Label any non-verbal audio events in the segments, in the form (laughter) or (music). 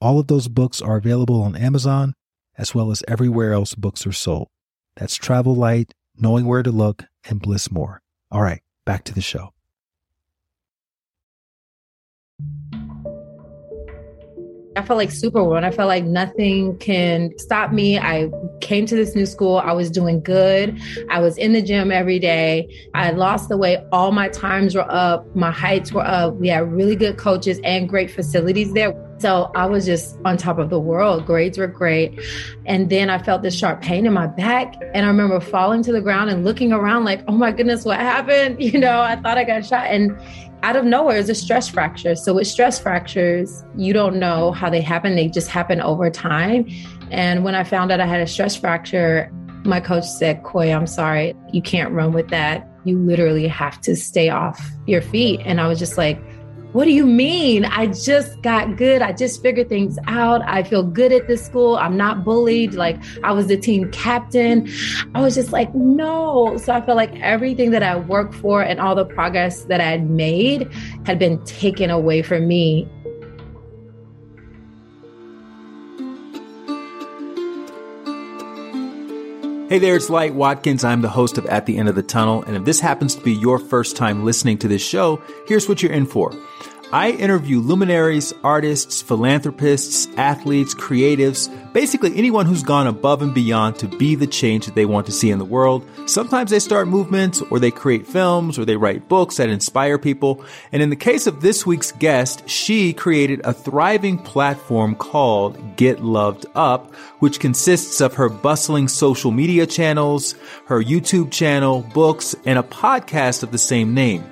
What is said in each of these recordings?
All of those books are available on Amazon as well as everywhere else books are sold. That's Travel Light, Knowing Where to Look, and Bliss More. All right, back to the show. I felt like Superwoman. I felt like nothing can stop me. I came to this new school. I was doing good. I was in the gym every day. I lost the weight. All my times were up. My heights were up. We had really good coaches and great facilities there. So I was just on top of the world. Grades were great. And then I felt this sharp pain in my back. And I remember falling to the ground and looking around like, oh my goodness, what happened? (laughs) You know, I thought I got shot. And out of nowhere is a stress fracture. So with stress fractures, you don't know how they happen. They just happen over time. And when I found out I had a stress fracture, my coach said, Koi, I'm sorry, you can't run with that. You literally have to stay off your feet. And I was just like, what do you mean? I just got good. I just figured things out. I feel good at this school. I'm not bullied. Like I was the team captain. I was just like, no. So I felt like everything that I worked for and all the progress that I had made had been taken away from me. Hey there, it's Light Watkins. I'm the host of At the End of the Tunnel. And if this happens to be your first time listening to this show, here's what you're in for. I interview luminaries, artists, philanthropists, athletes, creatives, basically anyone who's gone above and beyond to be the change that they want to see in the world. Sometimes they start movements or they create films or they write books that inspire people. And in the case of this week's guest, she created a thriving platform called Get Loved Up, which consists of her bustling social media channels, her YouTube channel, books, and a podcast of the same name.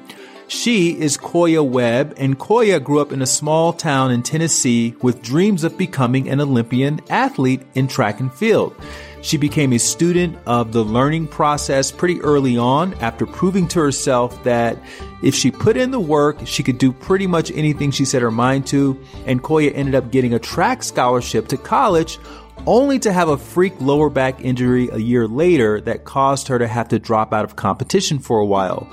She is Koya Webb, and Koya grew up in a small town in Tennessee with dreams of becoming an Olympian athlete in track and field. She became a student of the learning process pretty early on after proving to herself that if she put in the work, she could do pretty much anything she set her mind to. And Koya ended up getting a track scholarship to college only to have a freak lower back injury a year later that caused her to have to drop out of competition for a while.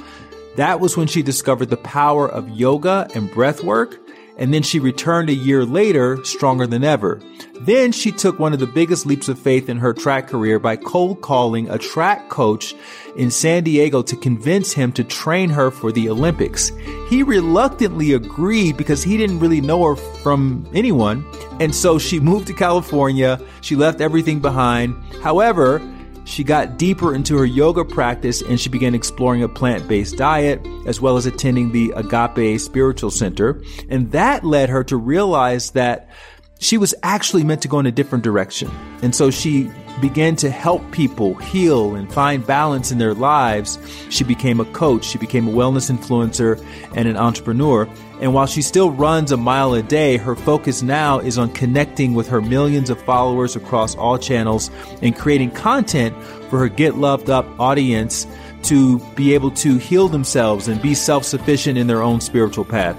That was when she discovered the power of yoga and breath work. And then she returned a year later, stronger than ever. Then she took one of the biggest leaps of faith in her track career by cold calling a track coach in San Diego to convince him to train her for the Olympics. He reluctantly agreed because he didn't really know her from anyone. And so she moved to California. She left everything behind. However, she got deeper into her yoga practice and she began exploring a plant based diet as well as attending the Agape Spiritual Center. And that led her to realize that she was actually meant to go in a different direction. And so she began to help people heal and find balance in their lives. She became a coach, she became a wellness influencer and an entrepreneur. And while she still runs a mile a day, her focus now is on connecting with her millions of followers across all channels and creating content for her Get Loved Up audience to be able to heal themselves and be self sufficient in their own spiritual path.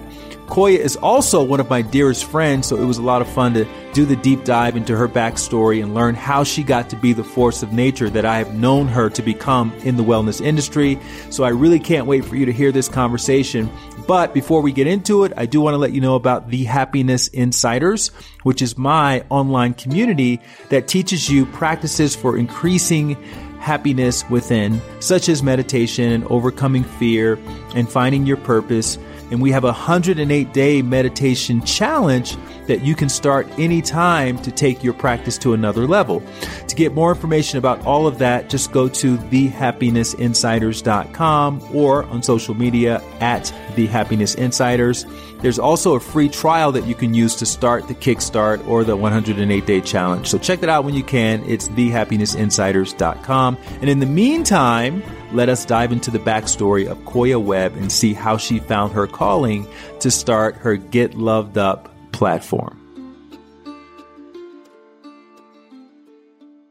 Koya is also one of my dearest friends, so it was a lot of fun to do the deep dive into her backstory and learn how she got to be the force of nature that I have known her to become in the wellness industry. So I really can't wait for you to hear this conversation. But before we get into it, I do want to let you know about the Happiness Insiders, which is my online community that teaches you practices for increasing happiness within, such as meditation and overcoming fear and finding your purpose and we have a 108 day meditation challenge that you can start anytime to take your practice to another level. To get more information about all of that, just go to thehappinessinsiders.com or on social media at The Happiness Insiders. There's also a free trial that you can use to start the Kickstart or the 108 day challenge. So check that out when you can. It's thehappinessinsiders.com. And in the meantime, let us dive into the backstory of Koya Webb and see how she found her calling to start her Get Loved Up platform.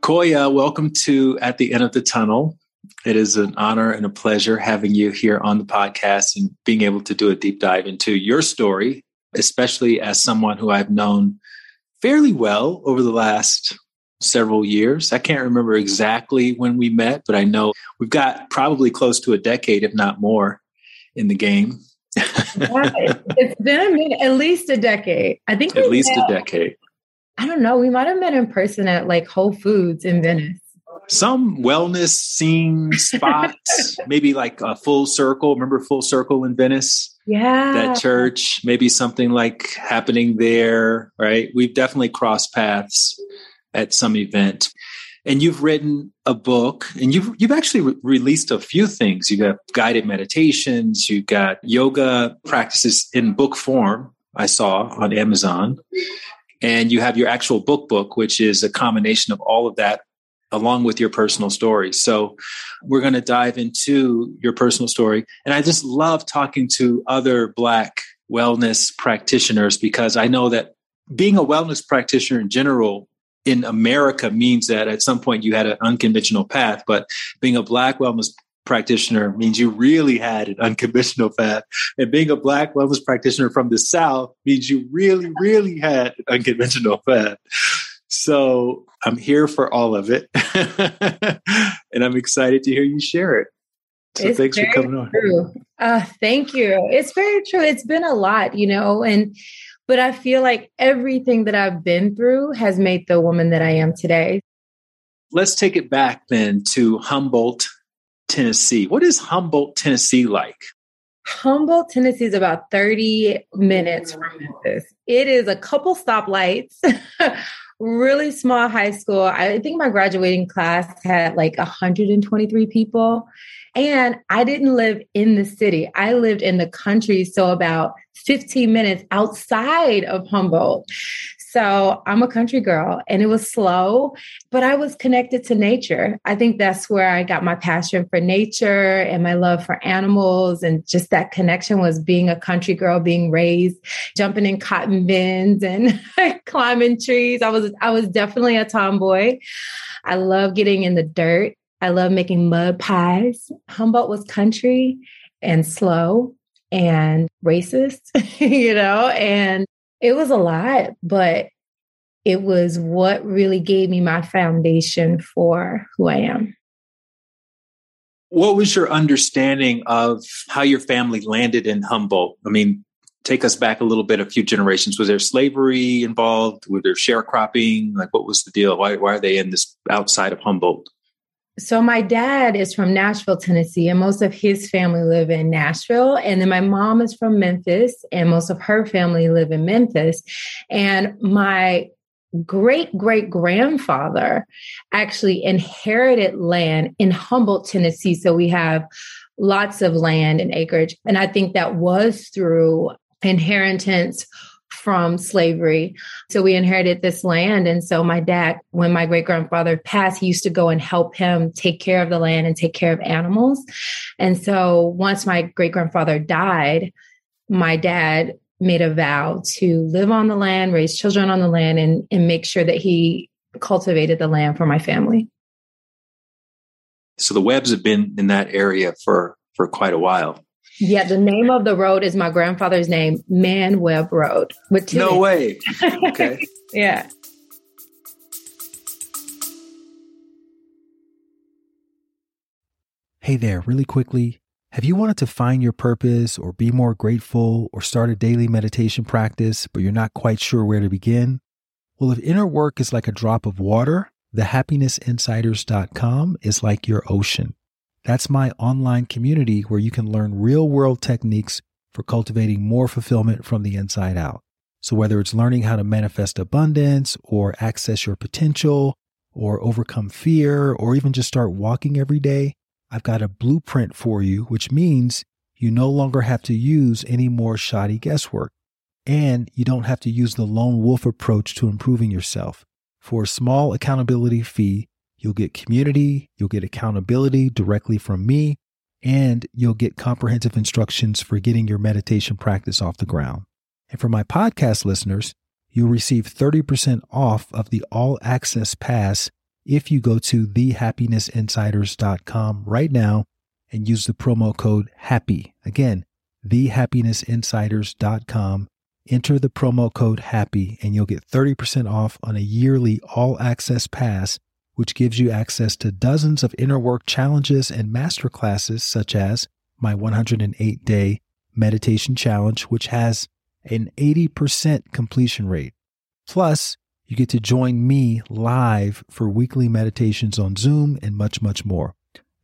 Koya, welcome to At the End of the Tunnel. It is an honor and a pleasure having you here on the podcast and being able to do a deep dive into your story, especially as someone who I've known fairly well over the last several years. I can't remember exactly when we met, but I know we've got probably close to a decade, if not more, in the game it's been at least a decade. I think at least met, a decade. I don't know. We might have met in person at like Whole Foods in Venice. Some wellness scene (laughs) spots, maybe like a full circle. Remember full circle in Venice? Yeah. That church, maybe something like happening there, right? We've definitely crossed paths at some event. And you've written a book and you've you've actually re- released a few things. You've got guided meditations, you've got yoga practices in book form, I saw on Amazon. And you have your actual book book, which is a combination of all of that along with your personal story. So we're going to dive into your personal story. And I just love talking to other Black wellness practitioners because I know that being a wellness practitioner in general in America means that at some point you had an unconventional path, but being a Black wellness practitioner means you really had an unconventional path. And being a Black wellness practitioner from the South means you really, really had an unconventional path. So I'm here for all of it. (laughs) and I'm excited to hear you share it. So it's thanks for coming on. True. Uh, thank you. It's very true. It's been a lot, you know, and but I feel like everything that I've been through has made the woman that I am today. Let's take it back then to Humboldt, Tennessee. What is Humboldt, Tennessee like? Humboldt, Tennessee is about 30 minutes from Memphis. It is a couple stoplights, (laughs) really small high school. I think my graduating class had like 123 people. And I didn't live in the city, I lived in the country. So about 15 minutes outside of Humboldt. So I'm a country girl and it was slow, but I was connected to nature. I think that's where I got my passion for nature and my love for animals. And just that connection was being a country girl, being raised, jumping in cotton bins and (laughs) climbing trees. I was, I was definitely a tomboy. I love getting in the dirt. I love making mud pies. Humboldt was country and slow and racist, (laughs) you know, and it was a lot, but it was what really gave me my foundation for who I am. What was your understanding of how your family landed in Humboldt? I mean, take us back a little bit, a few generations. Was there slavery involved? Was there sharecropping? Like, what was the deal? Why, why are they in this outside of Humboldt? So my dad is from Nashville, Tennessee, and most of his family live in Nashville. And then my mom is from Memphis, and most of her family live in Memphis. And my great great grandfather actually inherited land in Humboldt, Tennessee. So we have lots of land and acreage. And I think that was through inheritance from slavery. So we inherited this land. And so my dad, when my great grandfather passed, he used to go and help him take care of the land and take care of animals. And so once my great grandfather died, my dad made a vow to live on the land, raise children on the land, and, and make sure that he cultivated the land for my family. So the Webbs have been in that area for for quite a while. Yeah, the name of the road is my grandfather's name, Man Webb Road. With no names. way. (laughs) Okay. yeah. Hey there, really quickly. Have you wanted to find your purpose or be more grateful or start a daily meditation practice, but you're not quite sure where to begin? Well, if inner work is like a drop of water, thehappinessinsiders.com is like your ocean. That's my online community where you can learn real world techniques for cultivating more fulfillment from the inside out. So, whether it's learning how to manifest abundance or access your potential or overcome fear or even just start walking every day, I've got a blueprint for you, which means you no longer have to use any more shoddy guesswork. And you don't have to use the lone wolf approach to improving yourself. For a small accountability fee, You'll get community, you'll get accountability directly from me, and you'll get comprehensive instructions for getting your meditation practice off the ground. And for my podcast listeners, you'll receive 30% off of the all access pass if you go to thehappinessinsiders.com right now and use the promo code HAPPY. Again, thehappinessinsiders.com. Enter the promo code HAPPY and you'll get 30% off on a yearly all access pass, which gives you access to dozens of inner work challenges and masterclasses, such as my 108 day meditation challenge, which has an 80% completion rate. Plus, you get to join me live for weekly meditations on Zoom and much, much more.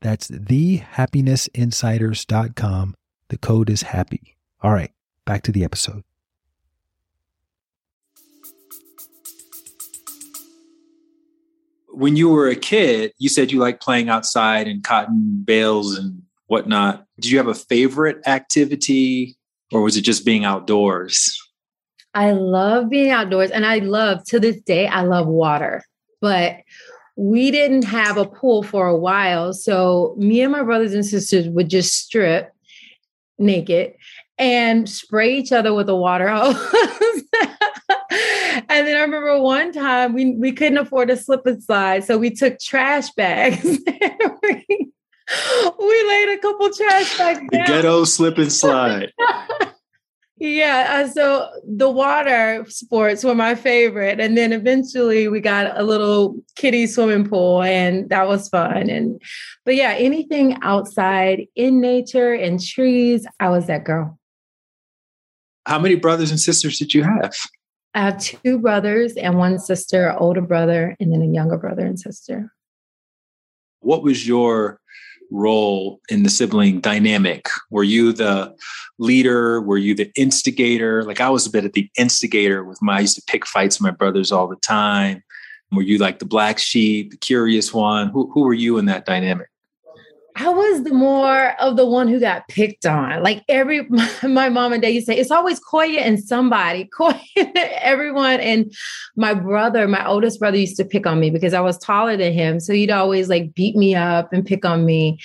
That's thehappinessinsiders.com. The code is happy. All right, back to the episode. When you were a kid, you said you liked playing outside and cotton bales and whatnot. Did you have a favorite activity or was it just being outdoors? I love being outdoors and I love to this day, I love water. But we didn't have a pool for a while. So me and my brothers and sisters would just strip naked and spray each other with a water (laughs) hose. And then I remember one time we, we couldn't afford a slip and slide. So we took trash bags. we, (laughs) we laid a couple trash bags. The ghetto slip and slide. Yeah, uh, so the water sports were my favorite, and then eventually we got a little kiddie swimming pool, and that was fun. And but yeah, anything outside in nature and trees, I was that girl. How many brothers and sisters did you have? I have two brothers and one sister, older brother, and then a younger brother and sister. What was your role in the sibling dynamic? Were you the leader? Were you the instigator? Like I was a bit of the instigator with my, I used to pick fights with my brothers all the time. Were you like the black sheep, the curious one? Who, who were you in that dynamic? I was the more of the one who got picked on. Like every (laughs) my mom and dad used to say, it's always Koya and somebody, (laughs) Koya, everyone. And my brother, my oldest brother, used to pick on me because I was taller than him. So he'd always like beat me up and pick on me.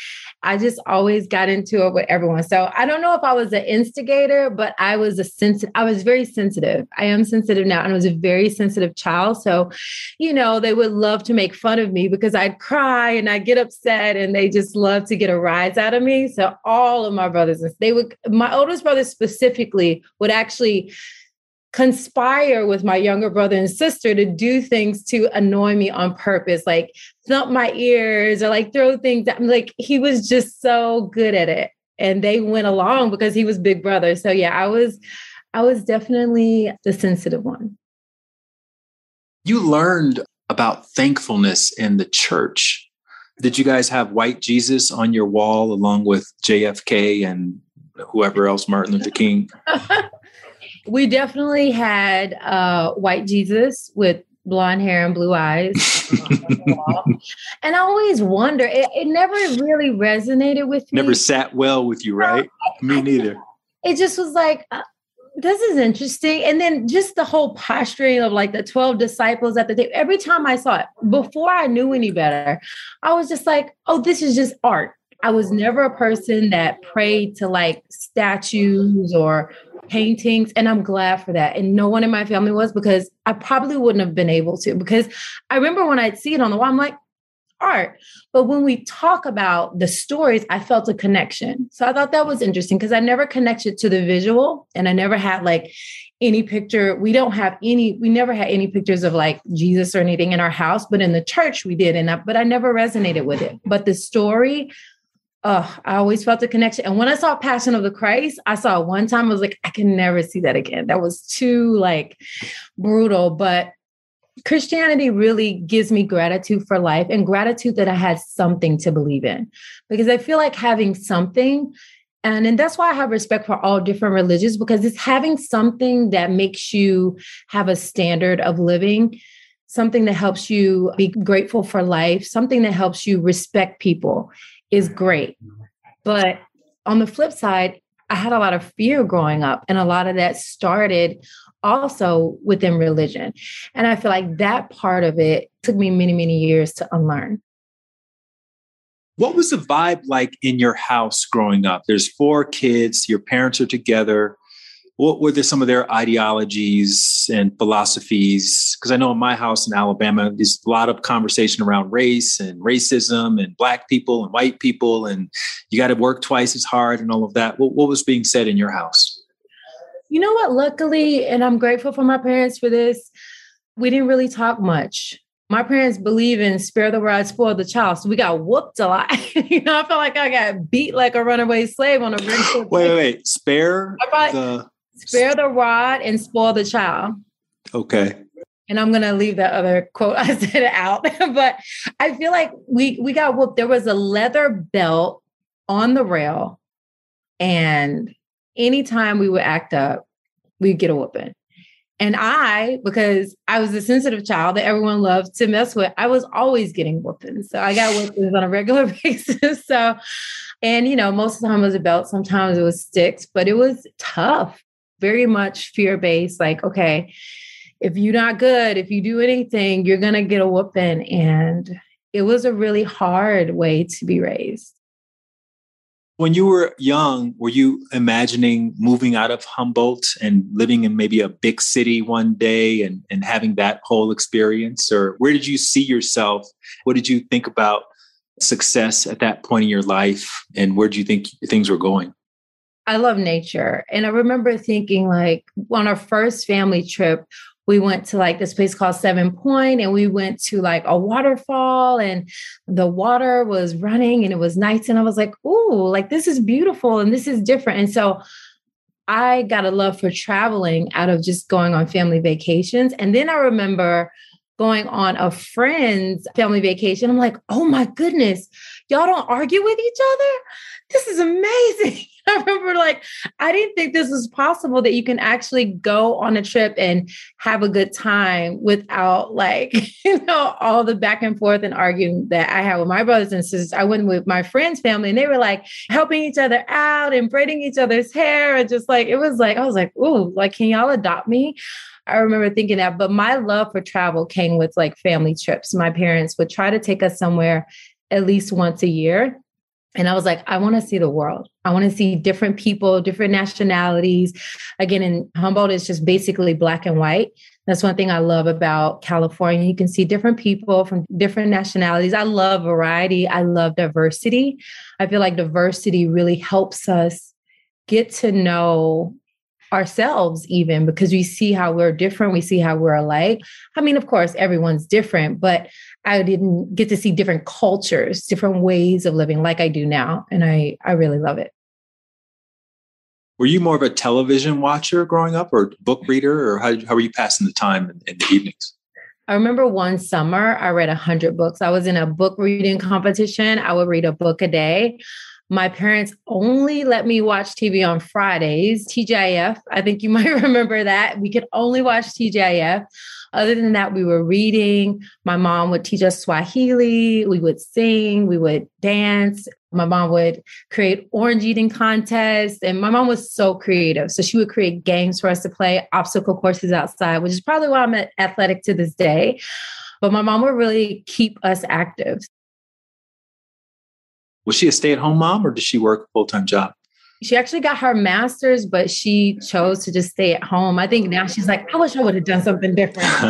I just always got into it with everyone. So I don't know if I was an instigator, but I was a sensitive, I was very sensitive. I am sensitive now and I was a very sensitive child. So, you know, they would love to make fun of me because I'd cry and I'd get upset and they just love to get a rise out of me. So all of my brothers, they would, my oldest brother specifically would actually conspire with my younger brother and sister to do things to annoy me on purpose, like thump my ears or like throw things. I'm like, he was just so good at it. And they went along because he was big brother. So yeah, I was, I was definitely the sensitive one. You learned about thankfulness in the church. Did you guys have white Jesus on your wall along with JFK and whoever else, Martin Luther King? (laughs) we definitely had uh, white Jesus with blonde hair and blue eyes. (laughs) and I always wonder, it, it, never really resonated with me. Never sat well with you, right? me neither. It just was like, uh, this is interesting. And then just the whole posturing of like the 12 disciples at the table. Every time I saw it, before I knew any better, I was just like, oh, this is just art. I was never a person that prayed to like statues or paintings and i'm glad for that and no one in my family was because i probably wouldn't have been able to because i remember when i'd see it on the wall i'm like art but when we talk about the stories i felt a connection so i thought that was interesting because i never connected to the visual and i never had like any picture we don't have any we never had any pictures of like jesus or anything in our house but in the church we did and I, but i never resonated with it but the story oh, I always felt a connection. And when I saw Passion of the Christ, I saw one time. I was like, I can never see that again. That was too like brutal. But Christianity really gives me gratitude for life and gratitude that I had something to believe in. Because I feel like having something and, and that's why I have respect for all different religions because it's having something that makes you have a standard of living, something that helps you be grateful for life, something that helps you respect people is great. But on the flip side, I had a lot of fear growing up, and a lot of that started also within religion. And I feel like that part of it took me many, many years to unlearn. What was the vibe like in your house growing up? There's four kids, your parents are together. what were there some of their ideologies and philosophies? Because I know in my house in Alabama, there's a lot of conversation around race and racism and black people and white people, and you got to work twice as hard and all of that. What, what was being said in your house? You know what? Luckily, and I'm grateful for my parents for this, we didn't really talk much. My parents believe in spare the rod, spoil the child. So we got whooped a lot. (laughs) you know, I felt like I got beat like a runaway slave on a ring. wait, wait, wait. Spare the spare the rod and spoil the child. Okay. And I'm gonna leave that other quote (laughs) I said out. (laughs) but I feel like we we got whooped. There was a leather belt on the rail, and anytime we would act up, we'd get a whooping. And I, because I was a sensitive child that everyone loved to mess with, I was always getting whoopings. So I got (laughs) whoopings on a regular (laughs) basis. So, and you know, most of the time it was a belt, sometimes it was sticks, but it was tough very much fear based. Like, okay, if you're not good, if you do anything, you're going to get a whooping. And it was a really hard way to be raised. When you were young, were you imagining moving out of Humboldt and living in maybe a big city one day and, and having that whole experience? Or where did you see yourself? What did you think about success at that point in your life? And where do you think things were going? I love nature. And I remember thinking, like, on our first family trip, we went to like this place called Seven Point and we went to like a waterfall and the water was running and it was nice. And I was like, ooh, like this is beautiful and this is different. And so I got a love for traveling out of just going on family vacations. And then I remember going on a friend's family vacation. I'm like, oh my goodness, y'all don't argue with each other? This is amazing. (laughs) I remember like, I didn't think this was possible that you can actually go on a trip and have a good time without like, (laughs) you know, all the back and forth and arguing that I had with my brothers and sisters. I went with my friend's family and they were like helping each other out and braiding each other's hair. And just like, it was like, I was like, ooh, like, can y'all adopt me? I remember thinking that, but my love for travel came with like family trips. My parents would try to take us somewhere at least once a year. And I was like, I want to see the world. I want to see different people, different nationalities. Again, in Humboldt, it's just basically black and white. That's one thing I love about California. You can see different people from different nationalities. I love variety. I love diversity. I feel like diversity really helps us get to know ourselves even because we see how we're different we see how we're alike i mean of course everyone's different but i didn't get to see different cultures different ways of living like i do now and i i really love it were you more of a television watcher growing up or book reader or how, how were you passing the time in, in the evenings I remember one summer I read 100 books. I was in a book reading competition. I would read a book a day. My parents only let me watch TV on Fridays, TGIF. I think you (laughs) might remember that. We could only watch TGIF. Other than that, we were reading. My mom would teach us Swahili. We would sing. We would dance. My mom would create orange eating contests. And my mom was so creative. So she would create games for us to play, obstacle courses outside, which is probably why I'm athletic to this day. But my mom would really keep us active was she a stay at home mom or did she work a full time job? She actually got her master's, but she chose to just stay at home. I think now she's like, I wish I would have done something different. (laughs)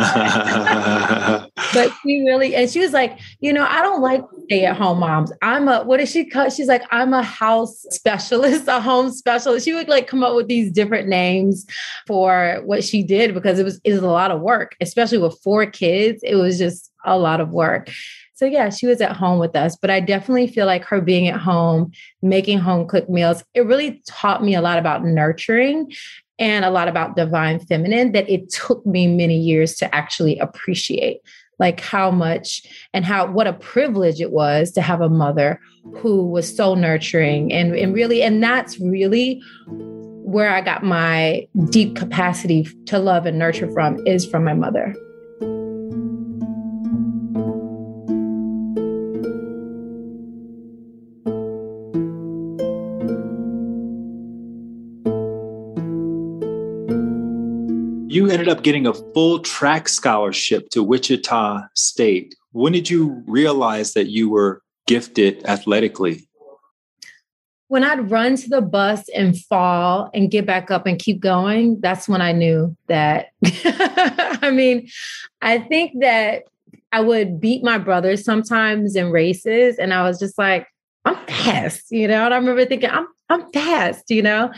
but she really, and she was like, you know, I don't like stay at home moms. I'm a, what is she call? She's like, I'm a house specialist, (laughs) a home specialist. She would like come up with these different names for what she did because it was, it was a lot of work, especially with four kids. It was just a lot of work. So yeah, she was at home with us, but I definitely feel like her being at home, making home cooked meals, it really taught me a lot about nurturing and a lot about divine feminine that it took me many years to actually appreciate like how much and how what a privilege it was to have a mother who was so nurturing and, and really and that's really where I got my deep capacity to love and nurture from is from my mother. You ended up getting a full track scholarship to Wichita State. When did you realize that you were gifted athletically? when I'd run to the bus and fall and get back up and keep going, that's when I knew that. (laughs) I mean, I think that I would beat my brothers sometimes in races, and I was just like, I'm fast, you know. And I remember thinking, I'm I'm fast, you know.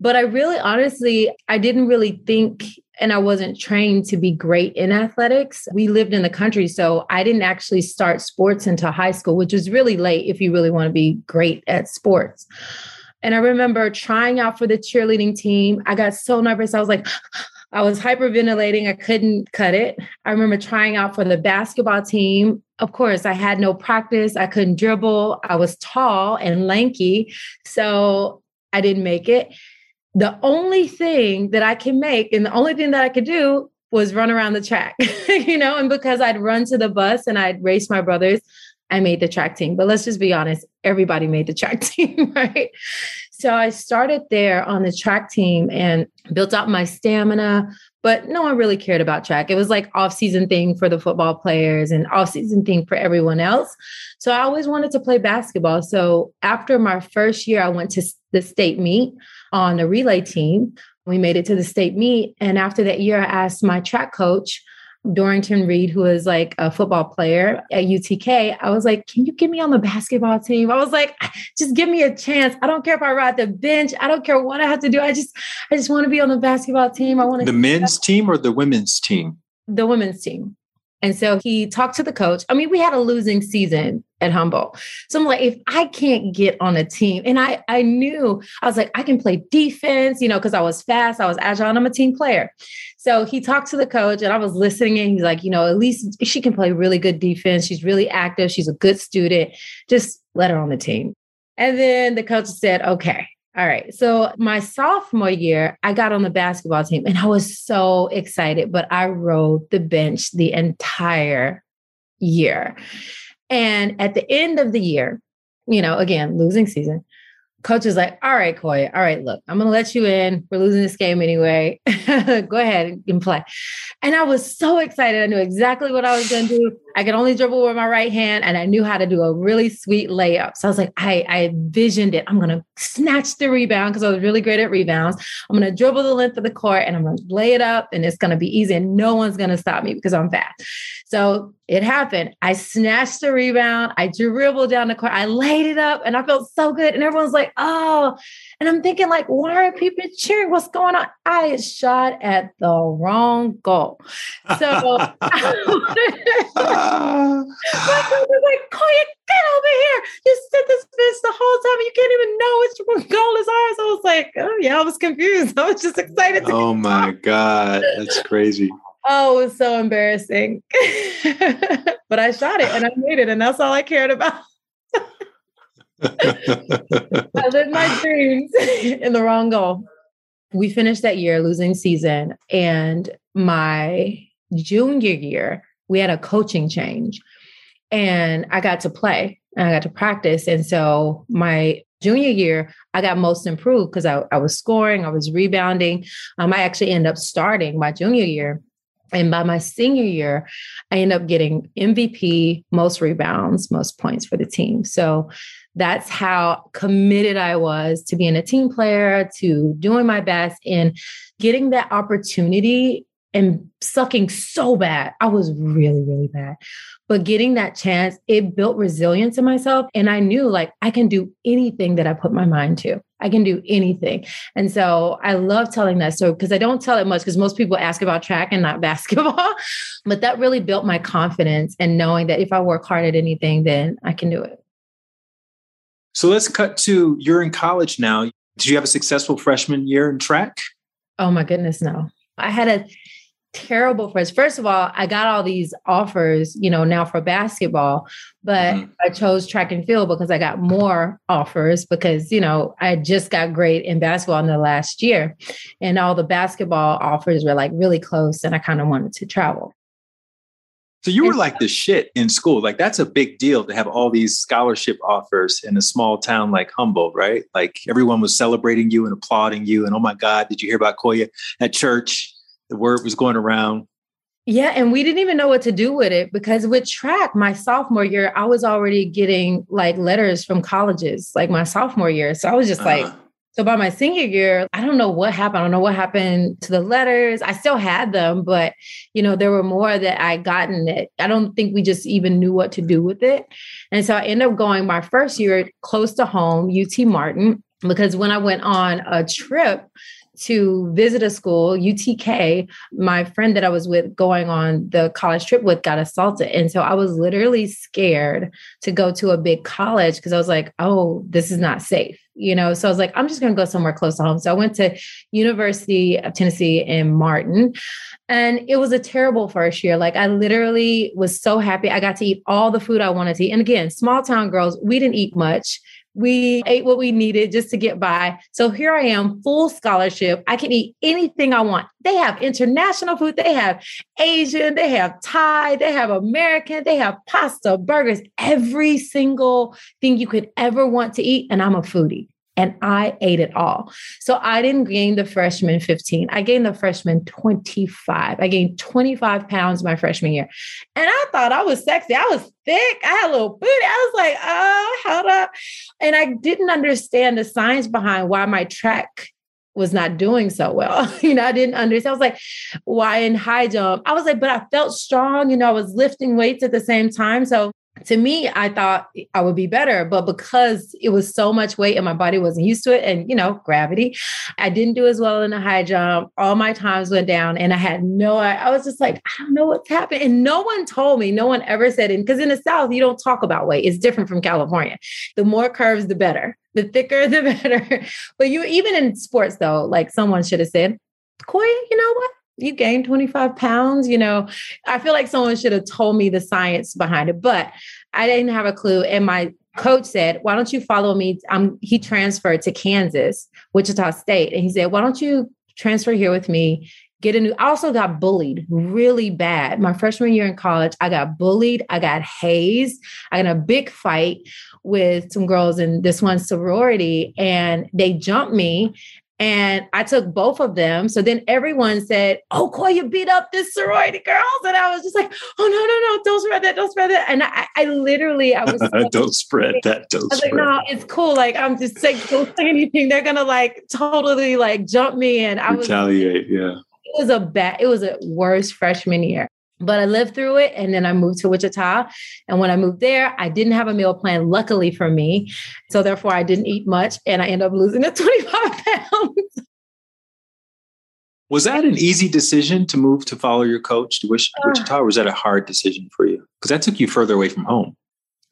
But I really honestly, I didn't really think and I wasn't trained to be great in athletics. We lived in the country, so I didn't actually start sports until high school, which was really late if you really want to be great at sports. And I remember trying out for the cheerleading team. I got so nervous. I was like, (sighs) I was hyperventilating. I couldn't cut it. I remember trying out for the basketball team. Of course, I had no practice. I couldn't dribble. I was tall and lanky. So I didn't make it the only thing that I can make and the only thing that I could do was run around the track, (laughs) you know, and because I'd run to the bus and I'd race my brothers, I made the track team. But let's just be honest, everybody made the track (laughs) team, right? So I started there on the track team and built up my stamina, but no one really cared about track. It was like off-season thing for the football players and off-season thing for everyone else. So I always wanted to play basketball. So after my first year, I went to the state meet on the relay team. We made it to the state meet. And after that year, I asked my track coach, Dorrington Reed, who was like a football player at UTK, I was like, Can you get me on the basketball team? I was like, ah, just give me a chance. I don't care if I ride the bench. I don't care what I have to do. I just I just want to be on the basketball team. I want to the men's team or the women's team? The women's team. And so he talked to the coach. I mean, we had a losing season at Humboldt. So I'm like, if I can't get on a team, and I I knew I was like, I can play defense, you know, because I was fast, I was agile, and I'm a team player. So he talked to the coach, and I was listening, and he's like, you know, at least she can play really good defense. She's really active. She's a good student. Just let her on the team. And then the coach said, okay. All right. So my sophomore year, I got on the basketball team and I was so excited, but I rode the bench the entire year. And at the end of the year, you know, again, losing season, coach is like, all right, Koya, all right, look, I'm going to let you in. We're losing this game anyway. (laughs) Go ahead and play. And I was so excited. I knew exactly what I was going to do. I could only dribble with my right hand and I knew how to do a really sweet layup. So I was like, I, I visioned it. I'm going to snatch the rebound because I was really great at rebounds. I'm going to dribble the length of the court and I'm going to lay it up and it's going to be easy and no one's going to stop me because I'm fast. So it happened. I snatched the rebound. I dribbled down the court. I laid it up and I felt so good. And everyone's like, oh, and I'm thinking like, why are people cheering? What's going on? I shot at the wrong goal. So (laughs) my coach was like, Koya, get over here. You sit this bitch the whole time and you can't even know which goal is ours. I was like, oh yeah, I was confused. (laughs) I was just excited. oh my God. That's crazy. Oh, it was so embarrassing. (laughs) but I shot it and I made it, and that's all I cared about. I lived my dreams (laughs) in the wrong goal. We finished that year losing season, and my junior year, we had a coaching change, and I got to play and I got to practice. And so my junior year, I got most improved because I, I was scoring, I was rebounding. Um, I actually ended up starting my junior year. And by my senior year, I ended up getting MVP, most rebounds, most points for the team. So that's how committed I was to being a team player, to doing my best and getting that opportunity and sucking so bad. I was really, really bad. But getting that chance, it built resilience in myself. And I knew like I can do anything that I put my mind to. I can do anything. And so I love telling that story because I don't tell it much because most people ask about track and not (laughs) basketball. but that really built my confidence and knowing that if I work hard at anything, then I can do it. So let's cut to you're in college now. Did you have a successful freshman year in track? Oh my goodness, no. I had a terrible first. First of all, I got all these offers, you know, now for basketball, but mm-hmm. I chose track and field because I got more offers because, you know, I just got great in basketball in the last year. And all the basketball offers were like really close and I kind of wanted to travel. So you were like the shit in school. Like that's a big deal to have all these scholarship offers in a small town like Humboldt, right? Like everyone was celebrating you and applauding you. And oh my God, did you hear about Koya at church? The word was going around. Yeah, and we didn't even know what to do with it because with track, my sophomore year, I was already getting like letters from colleges, like my sophomore year. So I was just uh-huh. like, so by my senior year, I don't know what happened. I don't know what happened to the letters. I still had them, but you know, there were more that I gotten that I don't think we just even knew what to do with it. And so I ended up going my first year close to home, UT Martin, because when I went on a trip to visit a school, UTK, my friend that I was with going on the college trip with got assaulted. And so I was literally scared to go to a big college because I was like, oh, this is not safe. You know, so I was like, I'm just going to go somewhere close to home. So I went to University of Tennessee in Martin, and it was a terrible first year. Like I literally was so happy. I got to eat all the food I wanted to eat. And again, small town girls, we didn't eat much. We ate what we needed just to get by. So here I am, full scholarship. I can eat anything I want. They have international food, they have Asian, they have Thai, they have American, they have pasta, burgers, every single thing you could ever want to eat. And I'm a foodie and I ate it all. So I didn't gain the freshman 15. I gained the freshman 25. I gained 25 pounds my freshman year. And I thought I was sexy. I was thick. I had a little booty. I was like, oh, hold up. And I didn't understand the science behind why my track was not doing so well. (laughs) you know, I didn't understand. I was like, why in high jump? I was like, but I felt strong. You know, I was lifting weights at the same time. So to me, I thought I would be better, but because it was so much weight and my body wasn't used to it, and you know, gravity, I didn't do as well in the high jump. All my times went down, and I had no, I was just like, I don't know what's happening. And no one told me, no one ever said it. Because in the South, you don't talk about weight, it's different from California. The more curves, the better. The thicker, (laughs) the better. But you, even in sports, though, like someone should have said, Koi, you know what? you gained 25 pounds you know i feel like someone should have told me the science behind it but i didn't have a clue. And my coach said why don't you follow me? Um, he transferred to kansas wichita state. And he said why don't you transfer here with me? Get a new i also got bullied really bad. My freshman year in college i got bullied. I got hazed. I got a big fight with some girls in this one sorority and they jumped me and I took both of them. So then everyone said, Oh, Koya, you beat up this sorority girls. And I was just like, Oh, no, no, no, don't spread that. Don't spread that. And I, I literally, I was (laughs) like, don't spread that. Don't spread. I was like, no, it's cool. Like, I'm just like, don't say anything. They're going to like totally like jump me. And I was retaliate. Yeah. It was a bad, it was a worst freshman year. But I lived through it and then I moved to Wichita. And when I moved there, I didn't have a meal plan, luckily for me. So therefore, I didn't eat much and I ended up losing the (laughs) 25 pounds. Was that an easy decision to move to follow your coach to uh. Wichita, or was that a hard decision for you? Because that took you further away from home.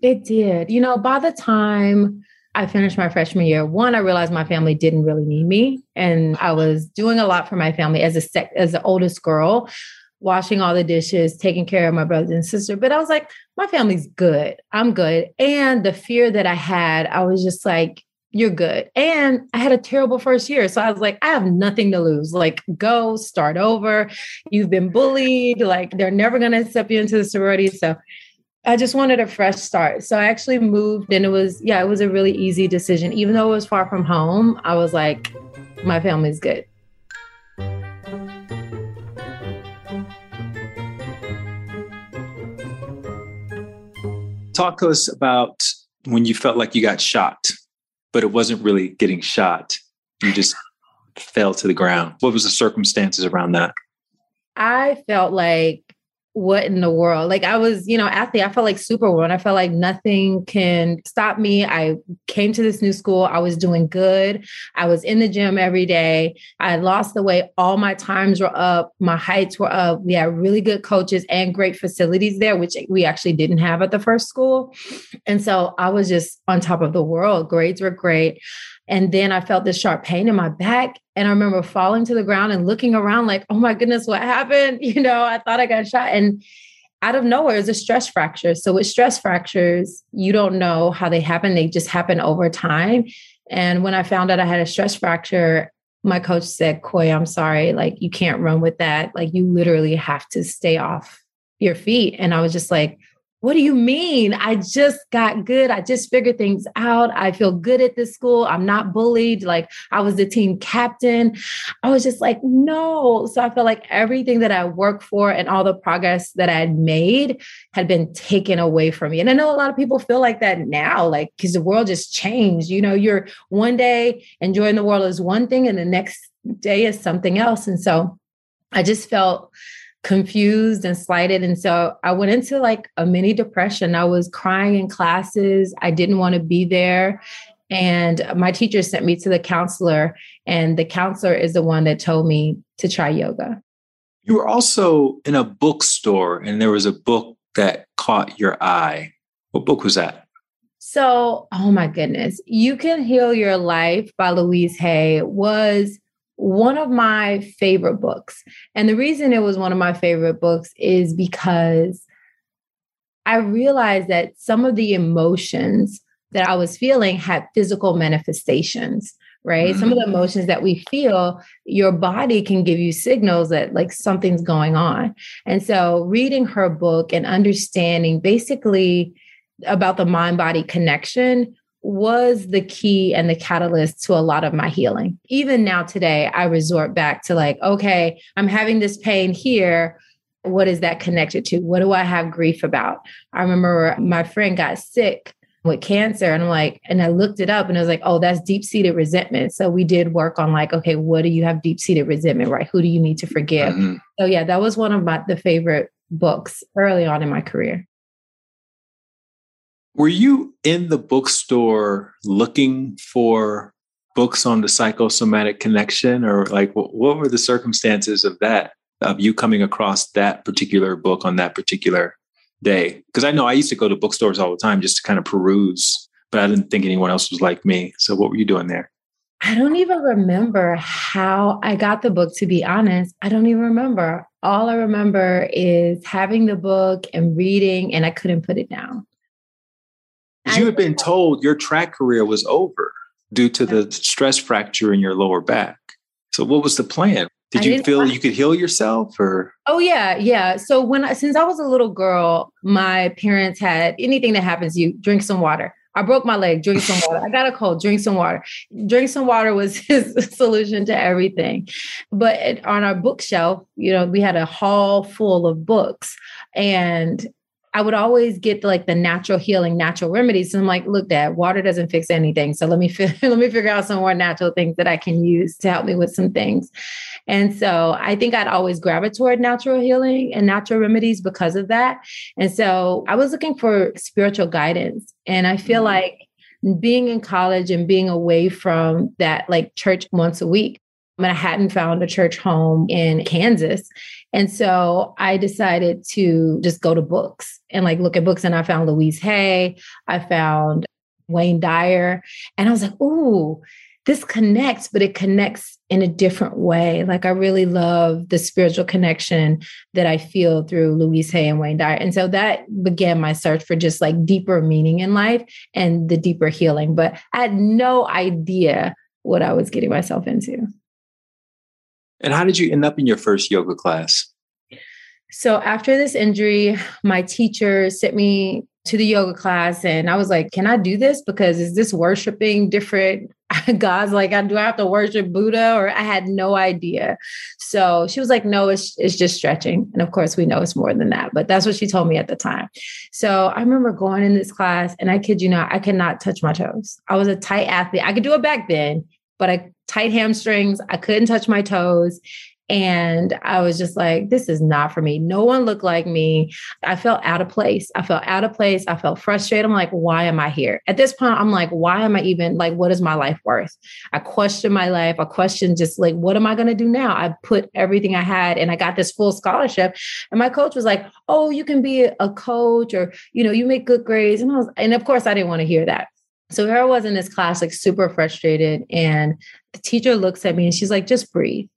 It did. You know, by the time I finished my freshman year, one, I realized my family didn't really need me, and I was doing a lot for my family as a sec- as the oldest girl washing all the dishes, taking care of my brothers and sister. But I was like, my family's good. I'm good. And the fear that I had, I was just like, you're good. And I had a terrible first year. So I was like, I have nothing to lose. Like, go start over. You've been bullied. Like, they're never going to accept you into the sorority. So I just wanted a fresh start. So I actually moved and it was, yeah, it was a really easy decision. Even though it was far from home, I was like, my family's good. Talk to us about when you felt like you got shot, but it wasn't really getting shot. You just fell to the ground. What was the circumstances around that? I felt like what in the world? Like I was, you know, athlete. I felt like Superwoman. I felt like nothing can stop me. I came to this new school. I was doing good. I was in the gym every day. I lost the weight. All my times were up. My heights were up. We had really good coaches and great facilities there, which we actually didn't have at the first school. And so I was just on top of the world. Grades were great. And then I felt this sharp pain in my back. And I remember falling to the ground and looking around like, oh my goodness, what happened? (laughs) You know, I thought I got shot. And out of nowhere is a stress fracture. So with stress fractures, you don't know how they happen. They just happen over time. And when I found out I had a stress fracture, my coach said, Koi, I'm sorry, like you can't run with that. Like you literally have to stay off your feet. And I was just like, what do you mean? I just got good. I just figured things out. I feel good at this school. I'm not bullied. Like I was the team captain. I was just like, no. So I felt like everything that I worked for and all the progress that I had made had been taken away from me. And I know a lot of people feel like that now, like, because the world just changed. You know, you're one day enjoying the world is one thing, and the next day is something else. And so I just felt confused and slighted. And so I went into like a mini depression. I was crying in classes. I didn't want to be there. And my teacher sent me to the counselor, and the counselor is the one that told me to try yoga. You were also in a bookstore, and there was a book that caught your eye. What book was that? So, oh my goodness, You Can Heal Your Life by Louise Hay was one of my favorite books. And the reason it was one of my favorite books is because I realized that some of the emotions that I was feeling had physical manifestations, right? Mm-hmm. Some of the mm-hmm. emotions that we feel, your body can give you signals that like something's going on. And so reading her book and understanding basically about the mind body connection was the key and the catalyst to a lot of my healing. Even now, today, I resort back to like, okay, I'm having this pain here. What is that connected to? What do I have grief about? I remember my friend got sick with cancer and I'm like, and I looked it up and I was like, oh, that's deep seated resentment. So we did work on like, okay, what do you have deep seated resentment, right? Who do you need to forgive? Mm-hmm. So yeah, that was one of my the favorite books early on in my career. Were you in the bookstore looking for books on the psychosomatic connection, or like what were the circumstances of that, of you coming across that particular book on that particular day? Because I know I used to go to bookstores all the time just to kind of peruse, but I didn't think anyone else was like me. So what were you doing there? I don't even remember how I got the book, to be honest. I don't even remember. All I remember is having the book and reading, and I couldn't put it down you had been told your track career was over due to the stress fracture in your lower back. So what was the plan? Did you feel you could heal yourself or Oh yeah, yeah. So when I, since I was a little girl, my parents had anything that happens you drink some water. I broke my leg, drink some water. I got a cold, drink some water. Drink some water was (laughs) his solution to everything. But on our bookshelf, you know, we had a hall full of books and I would always get like the natural healing, natural remedies. And I'm like, look, Dad, water doesn't fix anything. So let me fi- (laughs) let me figure out some more natural things that I can use to help me with some things. And so I think I'd always gravitate toward natural healing and natural remedies because of that. And so I was looking for spiritual guidance. And I feel mm-hmm. like being in college and being away from that like church once a week and I hadn't found a church home in Kansas. And so I decided to just go to books and like look at books. And I found Louise Hay, I found Wayne Dyer, and I was like, ooh, this connects, but it connects in a different way. Like I really love the spiritual connection that I feel through Louise Hay and Wayne Dyer. And so that began my search for just like deeper meaning in life and the deeper healing. But I had no idea what I was getting myself into. And how did you end up in your first yoga class? So after this injury, my teacher sent me to the yoga class and I was like, can I do this? Because is this worshiping different (laughs) gods? Like, do I have to worship Buddha? Or I had no idea. So she was like, no, it's, it's just stretching. And of course, we know it's more than that, but that's what she told me at the time. So I remember going in this class and I kid you not, I could not touch my toes. I was a tight athlete. I could do it back then, but I tight hamstrings. I couldn't touch my toes. And I was just like, this is not for me. No one looked like me. I felt out of place. I felt out of place. I felt frustrated. I'm like, why am I here? At this point, I'm like, why am I even like, what is my life worth? I questioned my life. I questioned just like, what am I going to do now? I put everything I had and I got this full scholarship. And my coach was like, oh, you can be a coach or, you know, you make good grades. And I was, and of course, I didn't want to hear that. So here I was in this class, like super frustrated. And the teacher looks at me and she's like, just breathe.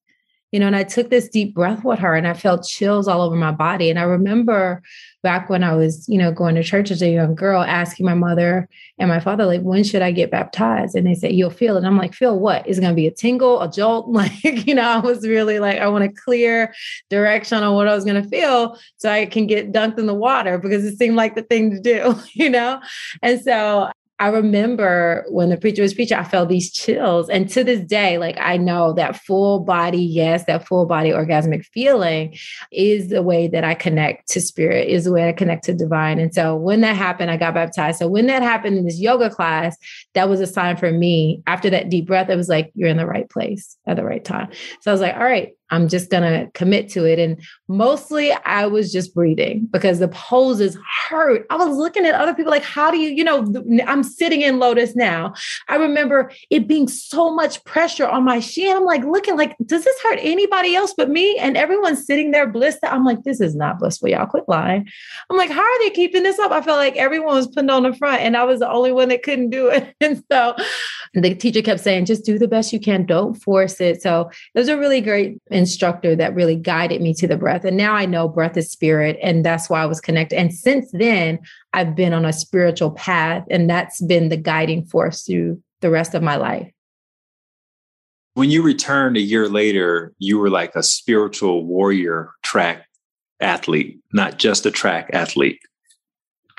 you know, and I took this deep breath with her and I felt chills all over my body. And I remember back when I was, you know, going to church as a young girl, asking my mother and my father, like, when should I get baptized? And they said, you'll feel it. And I'm like, feel what? Is it going to be a tingle, a jolt? (laughs) Like, you know, I was really like, I want a clear direction on what I was going to feel so I can get dunked in the water because it seemed like the thing to do, (laughs) you know? And so I remember when the preacher was preaching, I felt these chills. And to this day, like I know that full body, yes, that full body orgasmic feeling is the way that I connect to spirit, is the way I connect to divine. And so when that happened, I got baptized. So when that happened in this yoga class, that was a sign for me. After that deep breath, it was like, you're in the right place at the right time. So I was like, all right, I'm just going to commit to it. And mostly I was just breathing because the poses hurt. I was looking at other people like, how do you, you know, I'm sitting in lotus now. I remember it being so much pressure on my shin. I'm like, looking like, does this hurt anybody else but me? And everyone's sitting there blissed. I'm like, this is not blissful. Y'all quit lying. I'm like, how are they keeping this up? I felt like everyone was putting on the front and I was the only one that couldn't do it. (laughs) And so the teacher kept saying, just do the best you can. Don't force it. So it was a really great instructor that really guided me to the breath. And now I know breath is spirit. And that's why I was connected. And since then, I've been on a spiritual path. And that's been the guiding force through the rest of my life. When you returned a year later, you were like a spiritual warrior track athlete, not just a track athlete.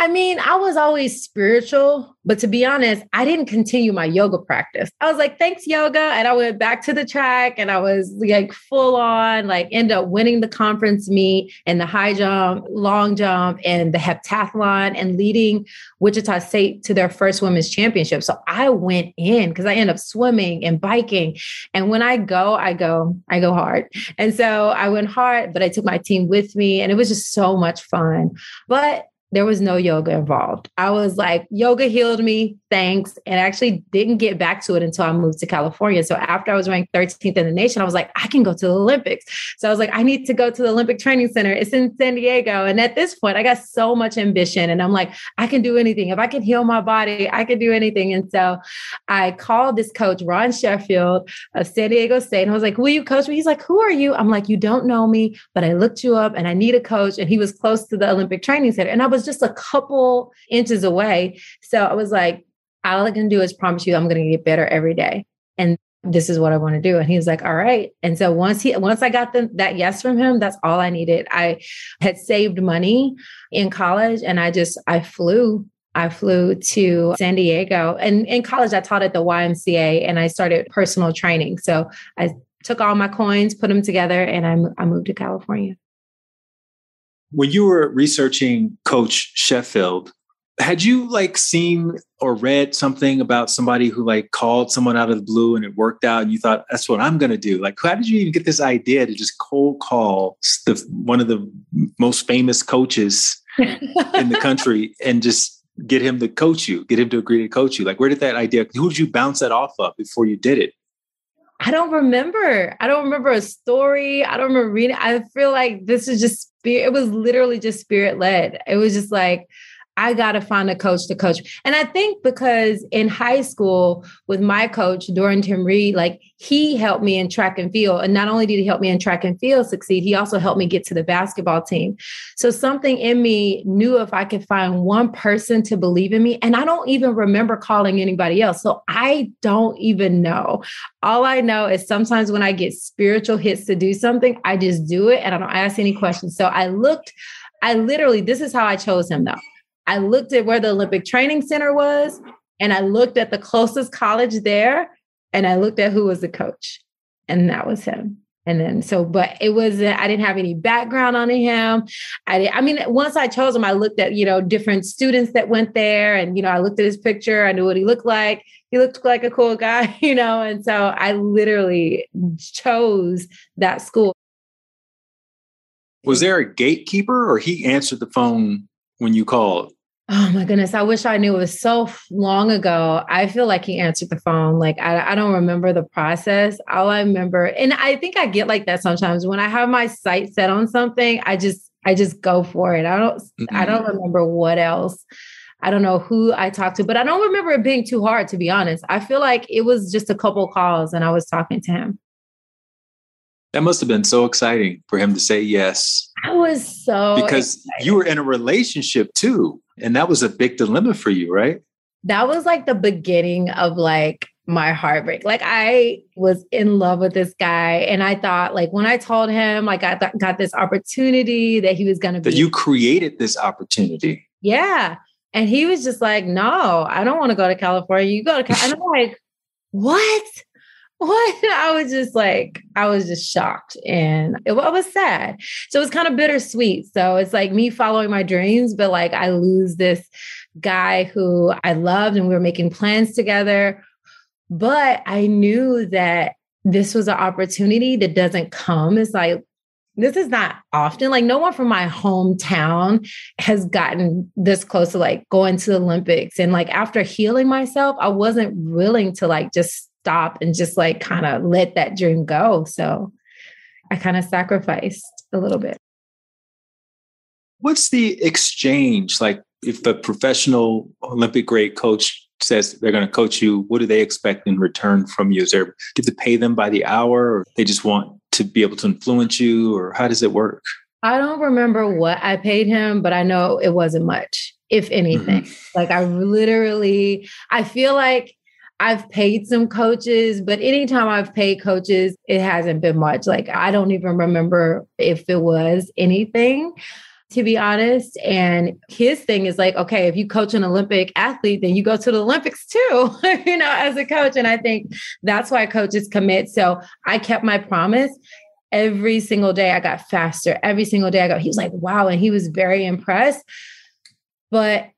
I mean, I was always spiritual, but to be honest, I didn't continue my yoga practice. I was like, thanks, yoga. And I went back to the track and I was like full on, like, end up winning the conference meet and the high jump, long jump, and the heptathlon and leading Wichita State to their first women's championship. So I went in because I end up swimming and biking. And when I go, I go, I go hard. And so I went hard, but I took my team with me and it was just so much fun. But there was no yoga involved. I was like, yoga healed me, thanks. And I actually didn't get back to it until I moved to California. So after I was ranked 13th in the nation, I was like, I can go to the Olympics. So I was like, I need to go to the Olympic Training Center. It's in San Diego. And at this point, I got so much ambition. And I'm like, I can do anything. If I can heal my body, I can do anything. And so I called this coach, Ron Sheffield of San Diego State. And I was like, Will you coach me? He's like, Who are you? I'm like, You don't know me, but I looked you up and I need a coach. And he was close to the Olympic Training Center. And I was was just a couple inches away. So I was like, all I can do is promise you I'm going to get better every day. And this is what I want to do. And he was like, all right. And so once he, once I got the, that yes from him, that's all I needed. I had saved money in college and I just, I flew I flew to San Diego and in college I taught at the YMCA and I started personal training. So I took all my coins, put them together and I, I moved to California. When you were researching Coach Sheffield, had you like seen or read something about somebody who like called someone out of the blue and it worked out and you thought that's what i'm going to do? Like how did you even get this idea to just cold call the, one of the most famous coaches in the (laughs) country and just get him to coach you get him to agree to coach you? Like where did that idea who did you bounce that off of before you did it I don't remember. I don't remember a story. I don't remember reading. I feel like this is just spirit. It was literally just spirit led. It was just like, I got to find a coach to coach. And I think because in high school with my coach, Dorrington Reed, like he helped me in track and field. And not only did he help me in track and field succeed, he also helped me get to the basketball team. So something in me knew if I could find one person to believe in me, and I don't even remember calling anybody else. So I don't even know. All I know is sometimes when I get spiritual hits to do something, I just do it and I don't ask any questions. So I looked, I literally, this is how I chose him though. I looked at where the Olympic Training Center was, and I looked at the closest college there, and I looked at who was the coach, and that was him. And then so, but it was I didn't have any background on him. I did, I mean, once I chose him, I looked at you know different students that went there, and you know I looked at his picture. I knew what he looked like. He looked like a cool guy, (laughs) you know. And so I literally chose that school. Was there a gatekeeper, or he answered the phone when you called? Oh my goodness. I wish I knew it was so long ago. I feel like he answered the phone. Like I, I don't remember the process. All I remember, and I think I get like that sometimes when I have my sight set on something, I just I just go for it. I don't mm-hmm. I don't remember what else. I don't know who I talked to, but I don't remember it being too hard, to be honest. I feel like it was just a couple calls and I was talking to him. That must have been so exciting for him to say yes. I was so because excited. you were in a relationship too. And that was a big dilemma for you, right? That was like the beginning of like my heartbreak. Like I was in love with this guy and I thought like when I told him like I th- got this opportunity that he was going to be That you created this opportunity. Yeah. And he was just like, "No, I don't want to go to California. You go to Cal-. and I'm like, "What?" (laughs) What? I was just like, I was just shocked and it, it was sad. So it was kind of bittersweet. So it's like me following my dreams, but like I lose this guy who I loved and we were making plans together but I knew that this was an opportunity that doesn't come. It's like, this is not often. Like, no one from my hometown has gotten this close to like going to the Olympics. And like, after healing myself, I wasn't willing to like just stop and just like kind of let that dream go. So I kind of sacrificed a little bit. What's the exchange like if a professional Olympic grade coach says they're going to coach you, what do they expect in return from you? Is there do you have to pay them by the hour, or they just want to be able to influence you, or how does it work? I don't remember what I paid him, but I know it wasn't much, if anything. Mm-hmm. Like I literally, I feel like I've paid some coaches, but anytime I've paid coaches, it hasn't been much. Like I don't even remember if it was anything to be honest. And his thing is like, okay, if you coach an Olympic athlete, then you go to the Olympics too, (laughs) you know, as a coach. And I think that's why coaches commit. So I kept my promise. Every single day I got faster. Every single day I got, he was like, wow. And he was very impressed. But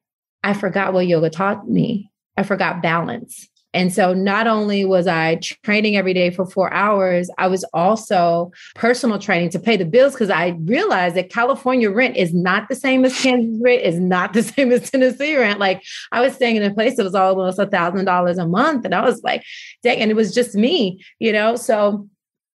I forgot what yoga taught me. I forgot balance. And so not only was I training every day for four hours, I was also personal training to pay the bills because I realized that California rent is not the same as Kansas rent, is not the (laughs) same as Tennessee rent. Like I was staying in a place that was almost a thousand dollars a month. And I was like, dang, and it was just me, you know? So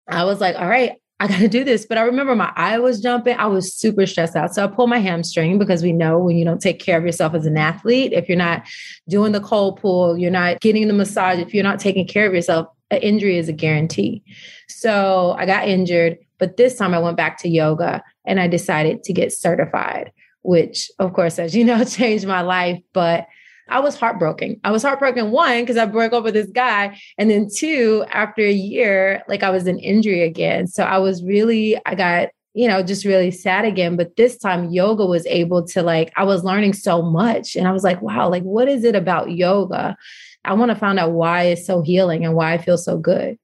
I was like, all right, I got to do this. But I remember my eye was jumping. I was super stressed out. So I pulled my hamstring because we know when you don't take care of yourself as an athlete, if you're not doing the cold pull, you're not getting the massage, if you're not taking care of yourself, an injury is a guarantee. So I got injured. But this time I went back to yoga and I decided to get certified, which, of course, as you know, (laughs) changed my life. But I was heartbroken. I was heartbroken, one, because I broke up with this guy. And then two, after a year, like I was in injury again. So I was really, I got, you know, just really sad again. But this time yoga was able to like, I was learning so much. And I was like, wow, like what is it about yoga? I want to find out why it's so healing and why I feel so good.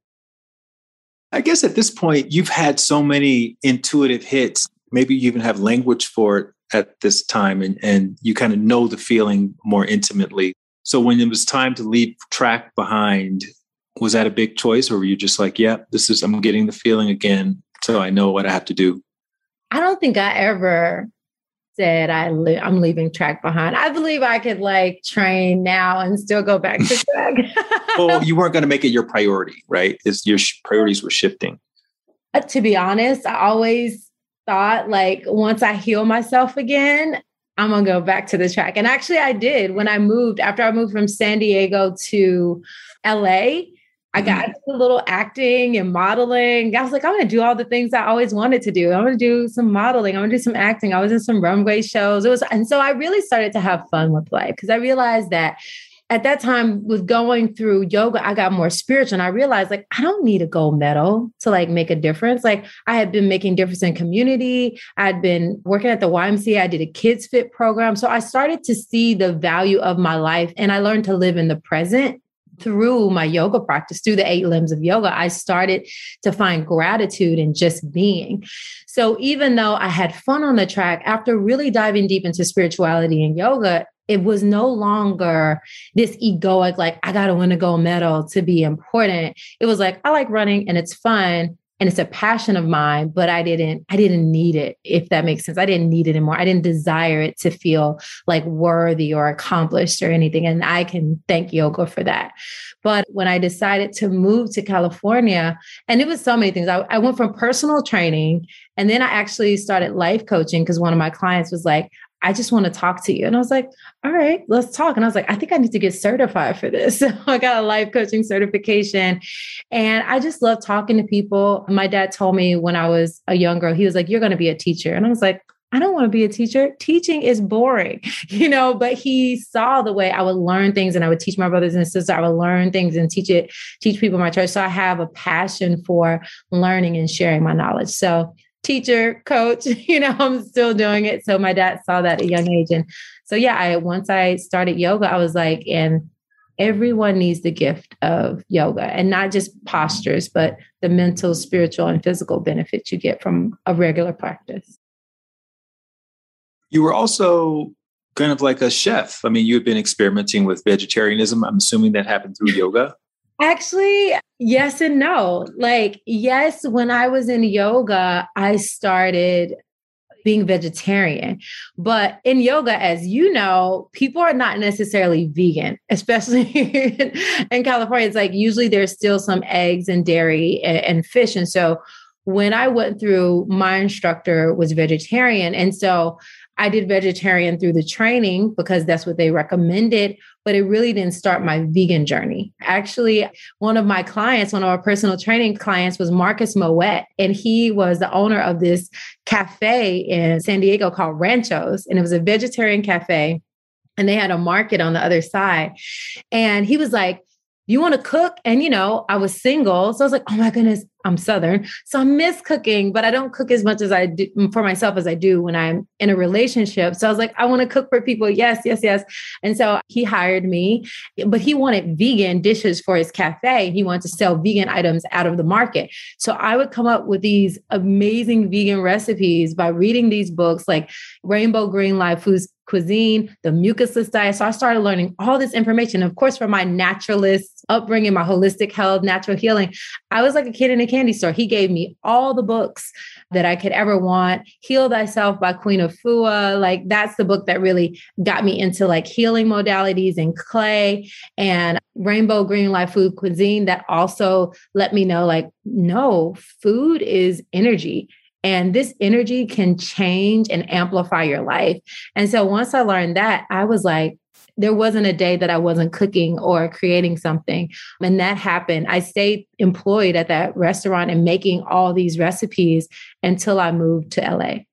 I guess at this point, you've had so many intuitive hits. Maybe you even have language for it at this time and, and you kind of know the feeling more intimately. So when it was time to leave track behind, was that a big choice or were you just like, yeah, this is, I'm getting the feeling again. So I know what I have to do. I don't think I ever said I li- I'm leaving track behind. I believe I could like train now and still go back to (laughs) track. well, you weren't going to make it your priority, right? Is your sh- priorities were shifting. Uh, to be honest, I always thought like once I heal myself again, I'm gonna go back to the track. And actually, I did when I moved after I moved from San Diego to LA. I got mm-hmm. a little acting and modeling. I was like, I'm gonna do all the things I always wanted to do. I'm gonna do some modeling. I'm gonna do some acting. I was in some runway shows. It was, and so I really started to have fun with life because I realized that at that time with going through yoga i got more spiritual and i realized like i don't need a gold medal to like make a difference. Like i had been making difference in community. I'd been working at the ymca i did a kids fit program. So i started to see the value of my life and i learned to live in the present through my yoga practice, through the eight limbs of yoga, I started to find gratitude in just being. So even though I had fun on the track, after really diving deep into spirituality and yoga, it was no longer this egoic, like, I got to win a gold medal to be important. It was like, I like running and it's fun and it's a passion of mine but i didn't i didn't need it if that makes sense. I didn't need it anymore. I didn't desire it to feel like worthy or accomplished or anything and i can thank yoga for that. But when i decided to move to california and it was so many things. I, I went from personal training and then i actually started life coaching because one of my clients was like I just want to talk to you. And I was like, all right, let's talk. And I was like, I think I need to get certified for this. (laughs) So I got a life coaching certification. And I just love talking to people. My dad told me when I was a young girl, he was like, You're going to be a teacher. And I was like, I don't want to be a teacher. Teaching is boring, (laughs) you know, but he saw the way I would learn things and I would teach my brothers and sisters. I would learn things and teach it, teach people in my church. So I have a passion for learning and sharing my knowledge. So teacher, coach, (laughs) you know, I'm still doing it. So my dad saw that at a young age. And so yeah, I once I started yoga, I was like, and everyone needs the gift of yoga and not just postures, but the mental, spiritual, and physical benefits you get from a regular practice. You were also kind of like a chef. I mean, you had been experimenting with vegetarianism. I'm assuming that happened through yoga. Actually, yes and no. Like, yes, when I was in yoga, I started being vegetarian. But in yoga, as you know, people are not necessarily vegan, (laughs) especially in, California. It's like usually there's still some eggs and dairy and, and fish. And so when I went through, my instructor was vegetarian. And so I did vegetarian through the training because that's what they recommended, but it really didn't start my vegan journey. Actually, one of my clients, one of our personal training clients was Marcus Moet, and he was the owner of this cafe in San Diego called Ranchos, and it was a vegetarian cafe. And they had a market on the other side. And he was like, you want to cook? And, you know, I was single. So I was like, oh my goodness, I'm Southern. So I miss cooking, but I don't cook as much as I do mm, for myself as I do when I'm in a relationship. So I was like, I want to cook for people. Yes, yes, yes. And so he hired me, but he wanted vegan dishes for his cafe. He wanted to sell vegan items out of the market. So I would come up with these amazing vegan recipes by reading these books like Rainbow Green Live Foods cuisine, the mucusless diet. So I started learning all this information. Of course, from my naturalist upbringing, my holistic health, natural healing, I was like a kid in a candy store. He gave me all the books that I could ever want. Heal Thyself by Queen Afua. Like that's the book that really got me into like healing modalities and clay and Rainbow Green Live Food Cuisine that also let me know like, no, food is energy and this energy can change and amplify your life. And so once I learned that, I was like, there wasn't a day that I wasn't cooking or creating something. And that happened. I stayed employed at that restaurant and making all these recipes until I moved to LA.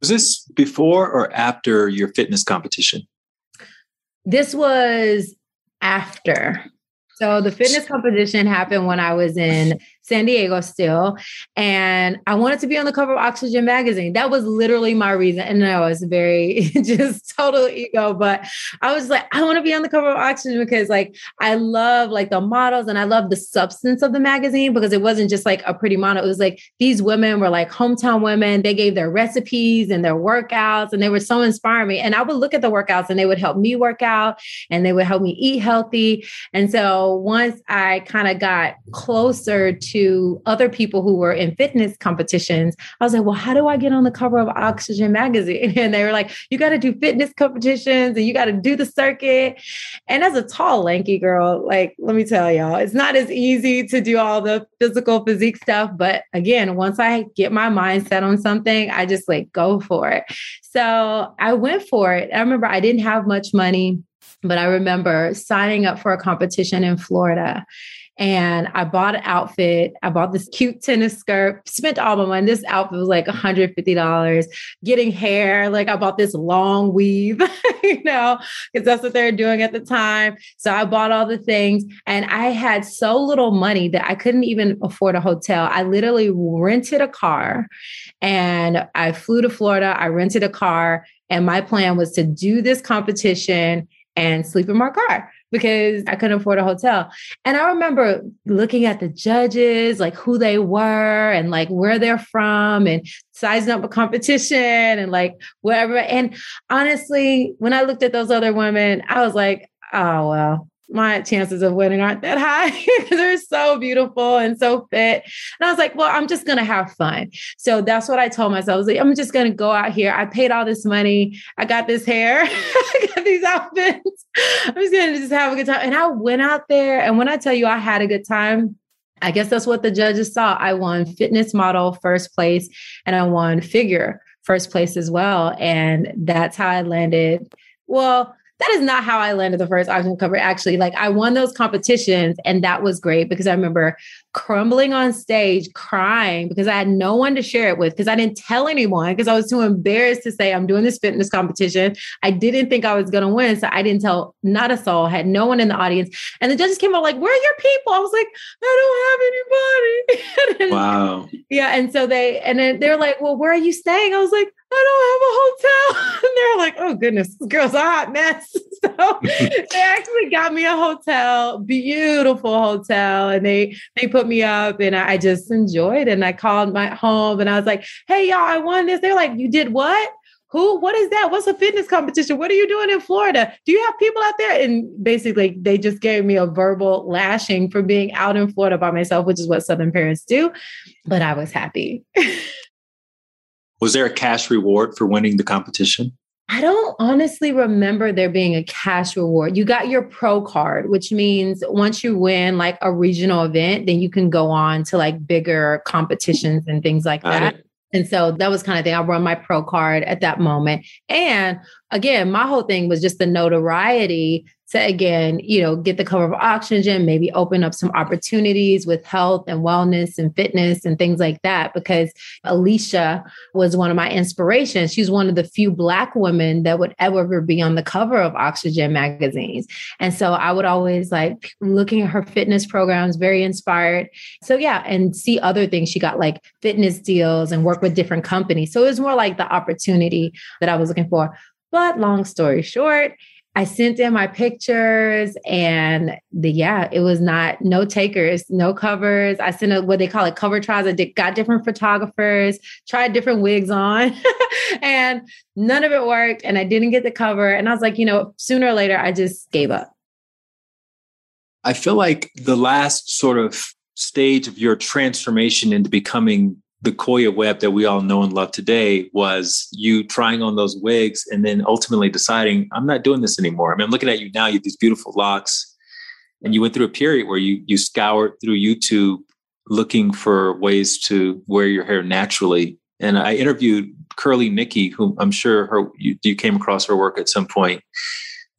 Was this before or after your fitness competition? This was after. So the fitness competition happened when I was in San Diego still. And I wanted to be on the cover of Oxygen magazine. That was literally my reason. And I was very (laughs) just total ego, but I was like, I want to be on the cover of Oxygen because like I love like the models and I love the substance of the magazine because it wasn't just like a pretty model. It was like these women were like hometown women. They gave their recipes and their workouts and they were so inspiring me. And I would look at the workouts and they would help me work out and they would help me eat healthy. And so once I kind of got closer to to other people who were in fitness competitions, I was like, well, how do I get on the cover of Oxygen magazine? (laughs) And they were like, you got to do fitness competitions and you got to do the circuit. And as a tall, lanky girl, like, let me tell y'all, it's not as easy to do all the physical physique stuff. But again, once I get my mind set on something, I just like go for it. So I went for it. I remember I didn't have much money but I remember signing up for a competition in Florida and I bought an outfit. I bought this cute tennis skirt, spent all my money. This outfit was like $150. Getting hair, like I bought this long weave, (laughs) you know, because that's what they were doing at the time. So I bought all the things and I had so little money that I couldn't even afford a hotel. I literally rented a car and I flew to Florida. I rented a car and my plan was to do this competition and sleep in my car because I couldn't afford a hotel. And I remember looking at the judges, like who they were and like where they're from and sizing up a competition and like whatever. And honestly, when I looked at those other women, I was like, oh, well, my chances of winning aren't that high (laughs) they're so beautiful and so fit. And I was like, well, I'm just going to have fun. So that's what I told myself. I was like, I'm just going to go out here. I paid all this money. I got this hair. (laughs) I got these outfits. I'm just going to just have a good time. And I went out there. And when I tell you I had a good time, I guess that's what the judges saw. I won fitness model first place and I won figure first place as well. And that's how I landed. Well, that is not how I landed the first Oxygen cover. Actually, like I won those competitions, and that was great because I remember crumbling on stage, crying because I had no one to share it with because I didn't tell anyone because I was too embarrassed to say I'm doing this fitness competition. I didn't think I was going to win, so I didn't tell not a soul. Had no one in the audience, and the judges came out like, "Where are your people?" I was like, "I don't have anybody." (laughs) wow. Yeah, and so they and then they're like, "Well, where are you staying?" I was like, I don't have a hotel. (laughs) And they're like, oh goodness, this girl's a hot mess. (laughs) So (laughs) they actually got me a hotel, beautiful hotel. And they they put me up and I just enjoyed it. And I called my home and I was like, hey y'all, I won this. They're like, you did what? Who? What is that? What's a fitness competition? What are you doing in Florida? Do you have people out there? And basically, they just gave me a verbal lashing for being out in Florida by myself, which is what Southern parents do. But I was happy. Was there a cash reward for winning the competition? I don't honestly remember there being a cash reward. You got your pro card, which means once you win like a regional event, then you can go on to like bigger competitions and things like that. And so that was kind of thing. I run my pro card at that moment. And again, my whole thing was just the notoriety to again, you know, get the cover of oxygen, maybe open up some opportunities with health and wellness and fitness and things like that. Because Alicia was one of my inspirations. She's one of the few Black women that would ever be on the cover of Oxygen magazines. And so I would always like looking at her fitness programs, very inspired. So, yeah, and see other things. She got like fitness deals and work with different companies. So it was more like the opportunity that I was looking for. But long story short, I sent in my pictures and the yeah, it was not no takers, no covers. I sent a, what they call it cover tries. I did, got different photographers, tried different wigs on, (laughs) and none of it worked. And I didn't get the cover. And I was like, you know, sooner or later, I just gave up. I feel like the last sort of stage of your transformation into becoming the Koya Webb that we all know and love today was you trying on those wigs and then ultimately deciding, I'm not doing this anymore. I mean, I'm looking at you now, you have these beautiful locks. And you went through a period where you you scoured through YouTube looking for ways to wear your hair naturally. And I interviewed Curly Nikki, who I'm sure her you, you came across her work at some point,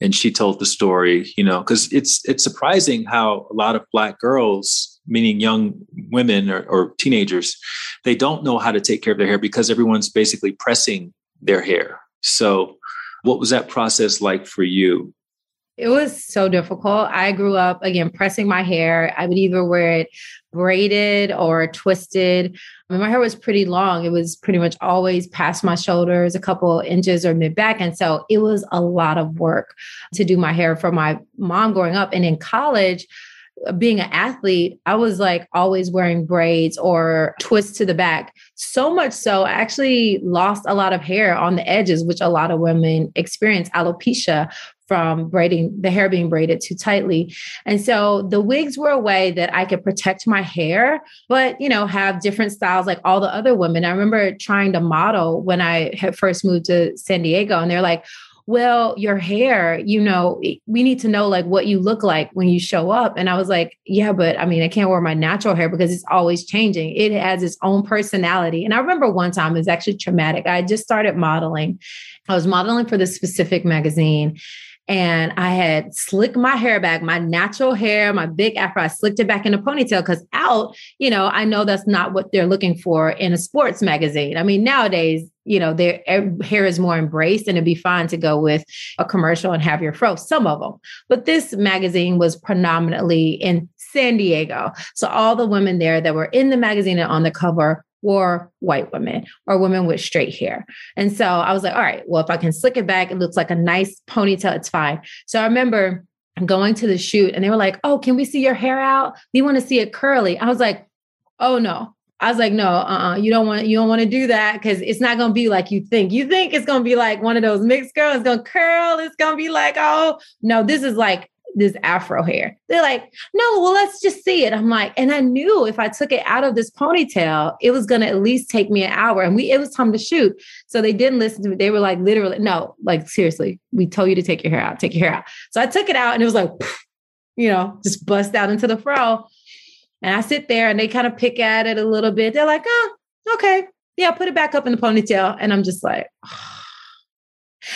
and she told the story. You know, because it's it's surprising how a lot of black girls meaning young women or, or, teenagers, they don't know how to take care of their hair because everyone's basically pressing their hair. So, what was that process like for you? It was so difficult. I grew up again pressing my hair. I would either wear it braided or twisted. I mean, my hair was pretty long. It was pretty much always past my shoulders, a couple inches or mid back. And so it was a lot of work to do my hair for my mom growing up. And in college, being an athlete, I was like always wearing braids or twists to the back. So much so, I actually lost a lot of hair on the edges, which a lot of women experience alopecia from braiding the hair being braided too tightly. And so the wigs were a way that I could protect my hair, but you know, have different styles like all the other women. I remember trying to model when I had first moved to San Diego, and they're like, well, your hair, you know, we need to know like what you look like when you show up. And I was like, yeah, but I mean, I can't wear my natural hair because it's always changing. It has its own personality. And I remember one time it was actually traumatic. I just started modeling. I was modeling for this specific magazine and I had slicked my hair back, my natural hair, my big afro. I slicked it back in a ponytail because out, you know, I know that's not what they're looking for in a sports magazine. I mean, nowadays, you know, their hair is more embraced and it'd be fine to go with a commercial and have your fro, some of them. But this magazine was predominantly in San Diego. So all the women there that were in the magazine and on the cover were white women or women with straight hair. And so I was like, all right, well, if I can slick it back, it looks like a nice ponytail, it's fine. So I remember going to the shoot and they were like, oh, can we see your hair out? We want to see it curly. I was like, oh no. I was like, no, uh-uh, you don't want you don't want to do that because it's not gonna be like you think. You think it's gonna be like one of those mixed girls, it's gonna curl, it's gonna be like, oh no, this is like this afro hair. They're like, no, well, let's just see it. I'm like, and I knew if I took it out of this ponytail, it was gonna at least take me an hour. And we it was time to shoot. So they didn't listen to me. They were like, literally, no, like seriously, we told you to take your hair out, take your hair out. So I took it out and it was like, you know, just bust out into the fro. And I sit there and they kind of pick at it a little bit. They're like, oh, okay. yeah, put it back up in the ponytail. And I'm just like,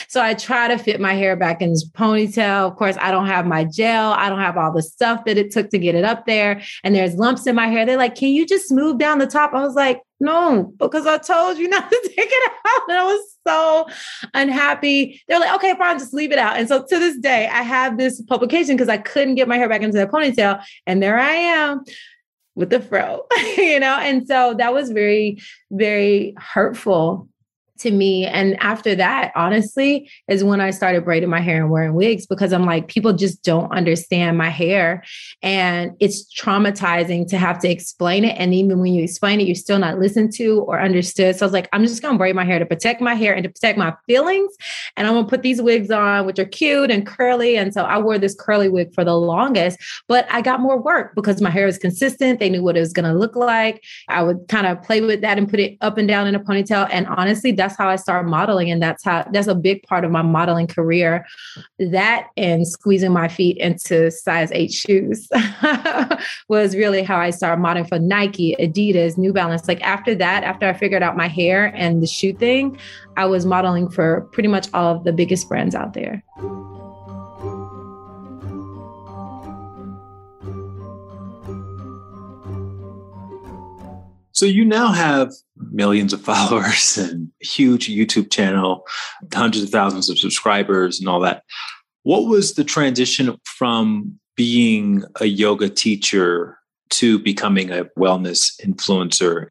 So I try to fit my hair back in this ponytail. Of course, I don't have my gel. I don't have all the stuff that it took to get it up there. And there's lumps in my hair. They're like, can you just smooth down the top? I was like, no, because I told you (laughs) not to take it out. And I was so unhappy. They're like, okay, fine, just leave it out. And so to this day, I have this publication because I couldn't get my hair back into the ponytail. And there I am with the fro, (laughs) you know? And so that was very, very hurtful to me. And after that, honestly, is when I started braiding my hair and wearing wigs because I'm like, people just don't understand my hair. And it's traumatizing to have to explain it. And even when you explain it, you're still not listened to or understood. So I was like, I'm just going to braid my hair to protect my hair and to protect my feelings. And I'm going to put these wigs on, which are cute and curly. And so I wore this curly wig for the longest, but I got more work because my hair was consistent. They knew what it was going to look like. I would kind of play with that and put it up and down in a ponytail. And honestly, that's that's how I started modeling. And that's how that's a big part of my modeling career. That and squeezing my feet into size eight shoes (laughs) was really how I started modeling for Nike, Adidas, New Balance. Like after that, after I figured out my hair and the shoe thing, I was modeling for pretty much all of the biggest brands out there. So you now have millions of (laughs) followers and huge YouTube channel, hundreds of thousands of subscribers and all that. What was the transition from being a yoga teacher to becoming a wellness influencer?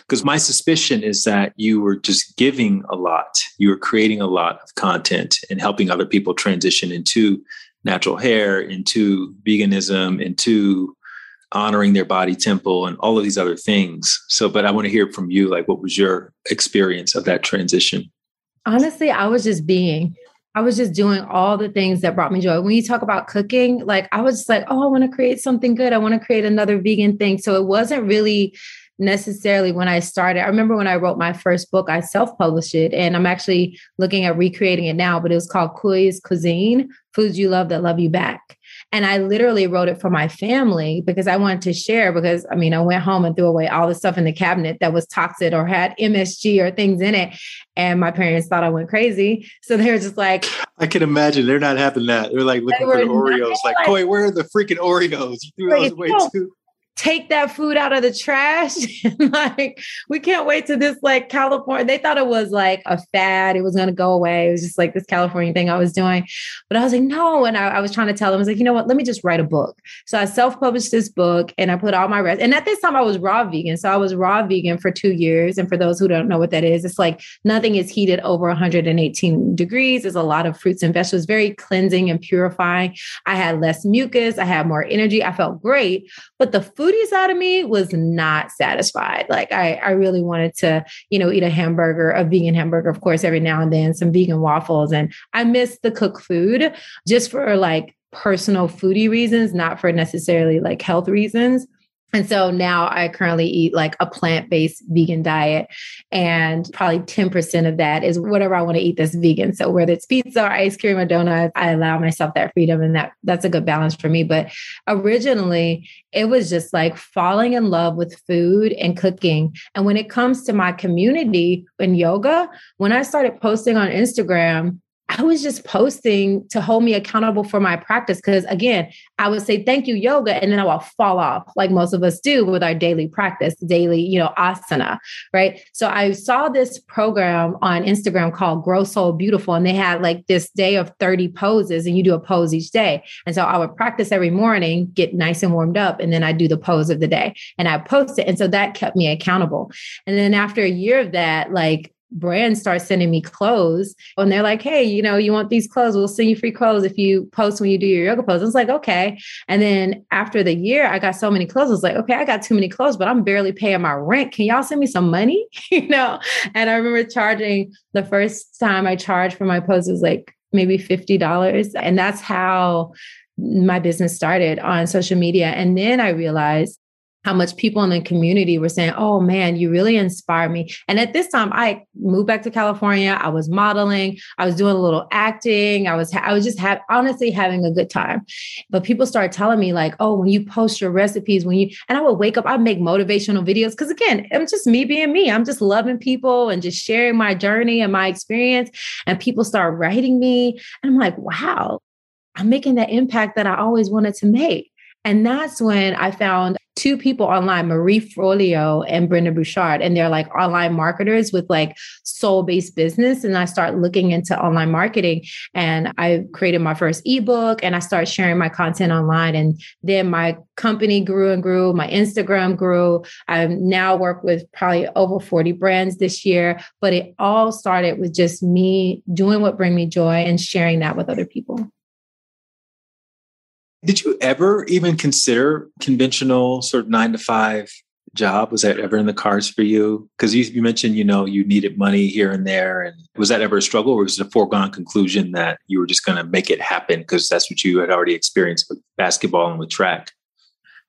Because my suspicion is that you were just giving a lot. You were creating a lot of content and helping other people transition into natural hair, into veganism, into honoring their body temple and all of these other things. So, but I want to hear from you like, what was your experience of that transition? Honestly, I was just being. I was just doing all the things that brought me joy. When you talk about cooking, like I was just like, oh, I want to create something good. I want to create another vegan thing. So it wasn't really necessarily when I started. I remember when I wrote my first book, I self published it, and I'm actually looking at recreating it now, but it was called Kui's Cuisine Foods You Love That Love You Back. And I literally wrote it for my family because I wanted to share. Because I mean, I went home and threw away all the stuff in the cabinet that was toxic or had MSG or things in it. And my parents thought I went crazy. So they were just like, I can imagine they're not having that. They're like looking they for the Oreos, like, like, Koi, where are the freaking Oreos? You (laughs) threw those away too take that food out of the trash. (laughs) like, we can't wait to this like California. They thought it was like a fad. It was going to go away. It was just like this California thing I was doing. But I was like, no. And I, I was trying to tell them, I was like, you know what? Let me just write a book. So I self published this book and I put all my rest. And at this time, I was raw vegan. So I was raw vegan for two years. And for those who don't know what that is, it's like nothing is heated over 118 degrees. There's a lot of fruits and vegetables, very cleansing and purifying. I had less mucus. I had more energy. I felt great. But the food foodie side of me was not satisfied. Like I, I really wanted to, you know, eat a hamburger, a vegan hamburger, of course, every now and then, some vegan waffles. And I miss the cooked food just for like personal foodie reasons, not for necessarily like health reasons. And so now I currently eat like a plant based vegan diet, and probably 10% of that is whatever I want to eat that's vegan. So whether it's pizza or ice cream or donuts, I allow myself that freedom, and that that's a good balance for me. But originally, it was just like falling in love with food and cooking. And when it comes to my community in yoga, when I started posting on Instagram, I was just posting to hold me accountable for my practice. Cause again, I would say thank you, yoga, and then I will fall off like most of us do with our daily practice, daily, you know, asana. Right. So I saw this program on Instagram called Grow Soul Beautiful, and they had like this day of 30 poses, and you do a pose each day. And so I would practice every morning, get nice and warmed up, and then I do the pose of the day and I post it. And so that kept me accountable. And then after a year of that, like brands start sending me clothes and they're like, hey, you know, you want these clothes? We'll send you free clothes if you post when you do your yoga pose. I was like, okay. And then after the year, I got so many clothes. I was like, okay, I got too many clothes, but I'm barely paying my rent. Can y'all send me some money? (laughs) you know? And I remember charging the first time I charged for my pose was like maybe $50. And that's how my business started on social media. And then I realized how much people in the community were saying, Oh man, you really inspire me. And at this time, I moved back to California. I was modeling, I was doing a little acting. I was, I was just have, honestly having a good time. But people started telling me, like, Oh, when you post your recipes, when you, and I would wake up, I'd make motivational videos. Cause again, I'm just me being me. I'm just loving people and just sharing my journey and my experience. And people start writing me. And I'm like, Wow, I'm making that impact that I always wanted to make. And that's when I found two people online, Marie Forleo and Brendon Burchard, and they're like online marketers with like soul based business. And I start looking into online marketing and I created my first ebook and I started sharing my content online. And then my company grew and grew, my Instagram grew. I now work with probably over 40 brands this year, but it all started with just me doing what bring me joy and sharing that with other people. Did you ever even consider conventional sort of nine to five job? Was that ever in the cards for you? Because you, you, mentioned, you know, you needed money here and there. And was that ever a struggle or was it a foregone conclusion that you were just going to make it happen because that's what you had already experienced with basketball and with track?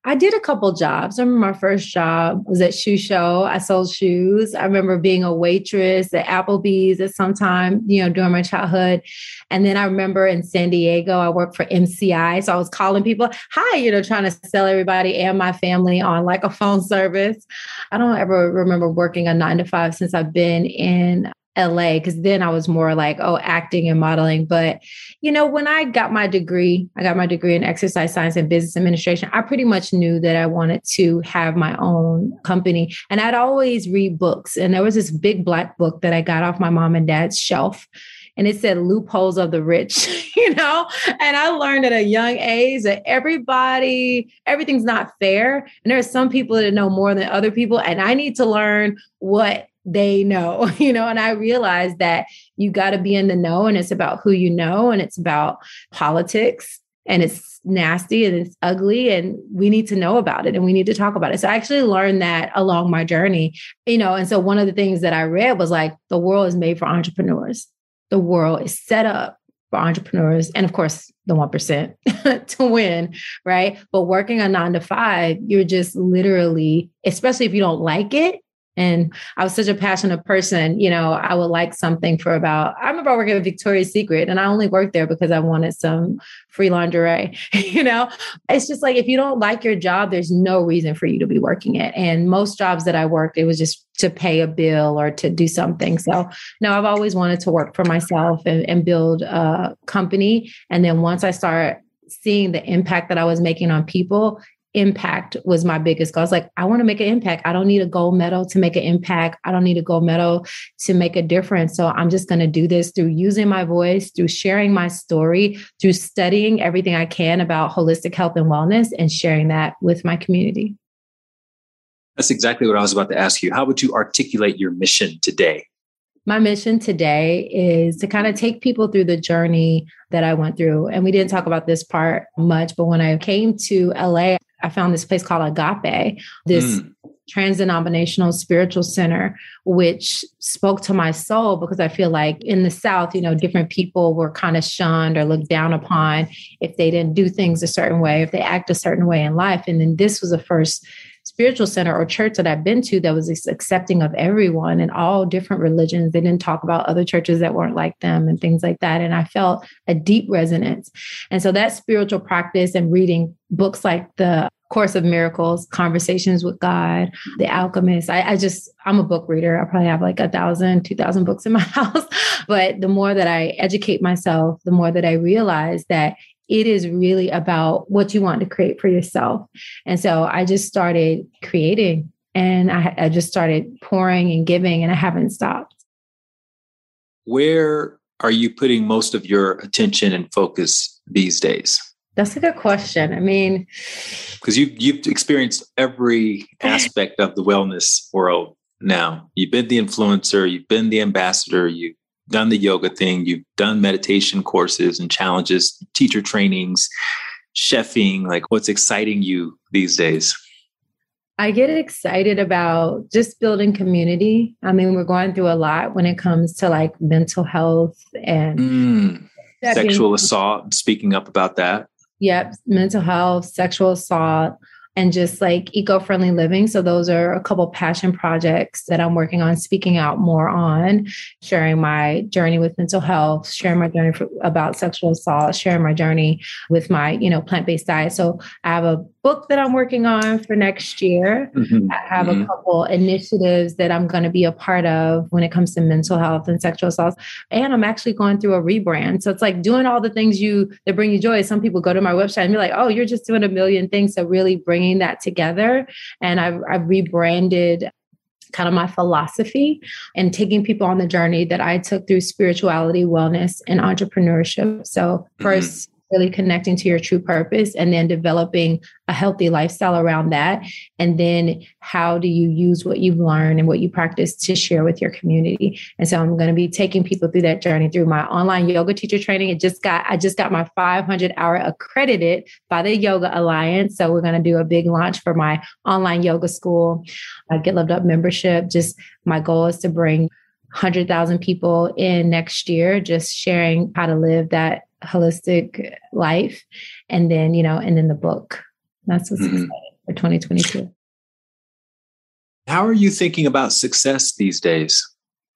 I did a couple jobs. I remember my first job was at Shoe Show. I sold shoes. I remember being a waitress at Applebee's at some time, you know, during my childhood. And then I remember in San Diego, I worked for MCI. So I was calling people, hi, you know, trying to sell everybody and my family on like a phone service. I don't ever remember working a nine to five since I've been in LA because then I was more like, oh, acting and modeling. But, you know, when I got my degree, I got my degree in exercise science and business administration, I pretty much knew that I wanted to have my own company. And I'd always read books. And there was this big black book that I got off my mom and dad's shelf. And it said loopholes of the rich, (laughs) you know? And I learned at a young age that everybody, everything's not fair. And there are some people that know more than other people. And I need to learn what they know, (laughs) you know, and I realized that you got to be in the know and it's about who you know and it's about politics and it's nasty and it's ugly and we need to know about it and we need to talk about it. So I actually learned that along my journey, you know, and so one of the things that I read was like the world is made for entrepreneurs. The world is set up for entrepreneurs and of course the 1% (laughs) to win, right? But working a 9 to 5, you're just literally especially if you don't like it, and I was such a passionate person, you know, I would like something for about, I remember working at Victoria's Secret and I only worked there because I wanted some free lingerie, (laughs) you know, it's just like, if you don't like your job, there's no reason for you to be working it. And most jobs that I worked, it was just to pay a bill or to do something. So no, I've always wanted to work for myself and, and build a company. And then once I start seeing the impact that I was making on people, impact was my biggest goal. I was like, I want to make an impact. I don't need a gold medal to make an impact. I don't need a gold medal to make a difference. So I'm just going to do this through using my voice, through sharing my story, through studying everything I can about holistic health and wellness and sharing that with my community. That's exactly what I was about to ask you. How would you articulate your mission today? My mission today is to kind of take people through the journey that I went through. And we didn't talk about this part much, but when I came to LA, I found this place called Agape, this mm. trans denominational spiritual center, which spoke to my soul because I feel like in the South, you know, different people were kind of shunned or looked down upon if they didn't do things a certain way, if they act a certain way in life. And then this was the first spiritual center or church that I've been to that was accepting of everyone and all different religions. They didn't talk about other churches that weren't like them and things like that. And I felt a deep resonance. And so that spiritual practice and reading books like the Course of Miracles, Conversations with God, The Alchemist. I, I, just, I'm a book reader. I probably have like a thousand, two thousand books in my (laughs) house. But the more that I educate myself, the more that I realize that it is really about what you want to create for yourself. And so I just started creating and I, I just started pouring and giving, and I haven't stopped. Where are you putting most of your attention and focus these days? That's a good question. I mean, because you you've experienced every aspect of the wellness world now. You've been the influencer, you've been the ambassador, you've done the yoga thing, you've done meditation courses and challenges, teacher trainings, chefing. Like, what's exciting you these days? I get excited about just building community. I mean, we're going through a lot when it comes to like mental health and mm, sexual assault. Speaking up about that. Yep, mental health, sexual assault, and just like eco-friendly living. So those are a couple passion projects that I'm working on, speaking out more on, sharing my journey with mental health, sharing my journey for, about sexual assault, sharing my journey with my, you know, plant-based diet. So I have a book that I'm working on for next year. Mm-hmm. I have mm-hmm. a couple initiatives that I'm going to be a part of when it comes to mental health and sexual assault. And I'm actually going through a rebrand. So it's like doing all the things you that bring you joy. Some people go to my website and be like, "Oh, you're just doing a million things." So really bringing that together, and I've, I've rebranded kind of my philosophy and taking people on the journey that I took through spirituality, wellness, and entrepreneurship. So 1st mm-hmm really connecting to your true purpose and then developing a healthy lifestyle around that. And then how do you use what you've learned and what you practice to share with your community? And so I'm going to be taking people through that journey through my online yoga teacher training. It just got, I just got my 500 hour accredited by the Yoga Alliance. So we're going to do a big launch for my online yoga school, I Get Loved Up membership. Just my goal is to bring 100,000 people in next year, just sharing how to live that holistic life. And then, you know, and then the book. That's what's mm-hmm. exciting for 2022. How are you thinking about success these days?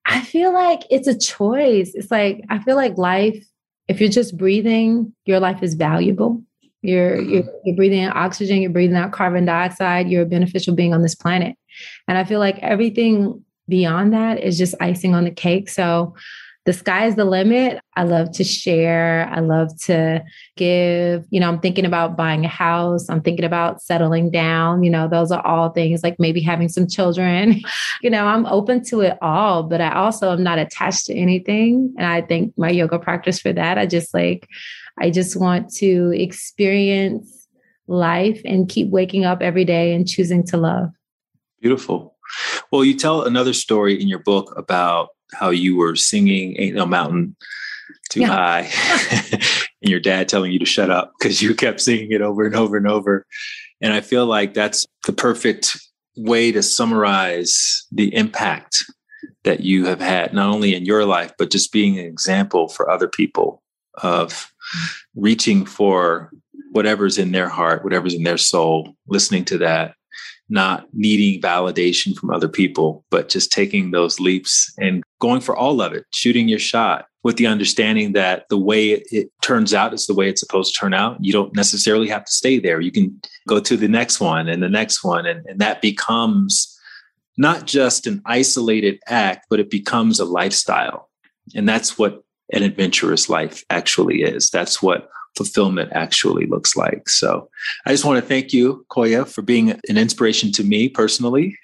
I feel like it's a choice. It's like, I feel like life, if you're just breathing, your life is valuable. You're, mm-hmm. you're, you're breathing in oxygen, you're breathing out carbon dioxide, you're a beneficial being on this planet. And I feel like everything beyond that is just icing on the cake. So the sky is the limit. I love to share. I love to give. You know, I'm thinking about buying a house. I'm thinking about settling down. You know, those are all things like maybe having some children. (laughs) you know, I'm open to it all, but I also am not attached to anything. And I think my yoga practice for that. I just like, I just want to experience life and keep waking up every day and choosing to love. Beautiful. Well, you tell another story in your book about how you were singing Ain't No Mountain Too yeah. High (laughs) and your dad telling you to shut up because you kept singing it over and over and over. And I feel like that's the perfect way to summarize the impact that you have had, not only in your life, but just being an example for other people of reaching for whatever's in their heart, whatever's in their soul, listening to that not needing validation from other people, but just taking those leaps and going for all of it, shooting your shot with the understanding that the way it, turns out is the way it's supposed to turn out. You don't necessarily have to stay there. You can go to the next one and the next one. And, and that becomes not just an isolated act, but it becomes a lifestyle. And that's what an adventurous life actually is. That's what fulfillment actually looks like. So I just want to thank you, Koya, for being an inspiration to me personally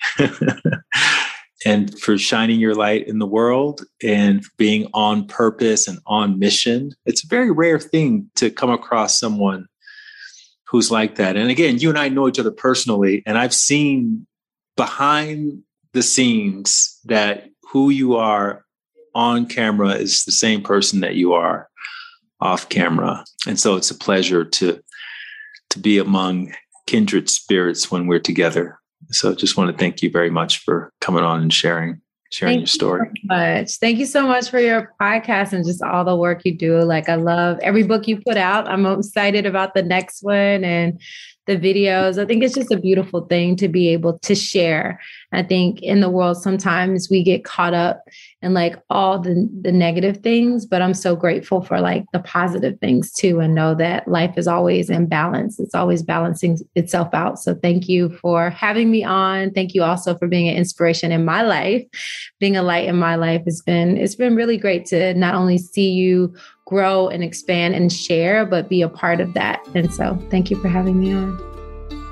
(laughs) and for shining your light in the world and being on purpose and on mission. It's a very rare thing to come across someone who's like that. And again, you and I know each other personally, and I've seen behind the scenes that who you are on camera is the same person that you are off camera. And so it's a pleasure to to be among kindred spirits when we're together. So just want to thank you very much for coming on and sharing sharing thank your story. You so much. Thank you so much for your podcast and just all the work you do. Like I love every book you put out. I'm excited about the next one and the videos. I think it's just a beautiful thing to be able to share. I think in the world sometimes we get caught up in like all the the negative things, but I'm so grateful for like the positive things too and know that life is always in balance. It's always balancing itself out. So thank you for having me on. Thank you also for being an inspiration in my life. Being a light in my life has been it's been really great to not only see you grow and expand and share, but be a part of that. And so thank you for having me on.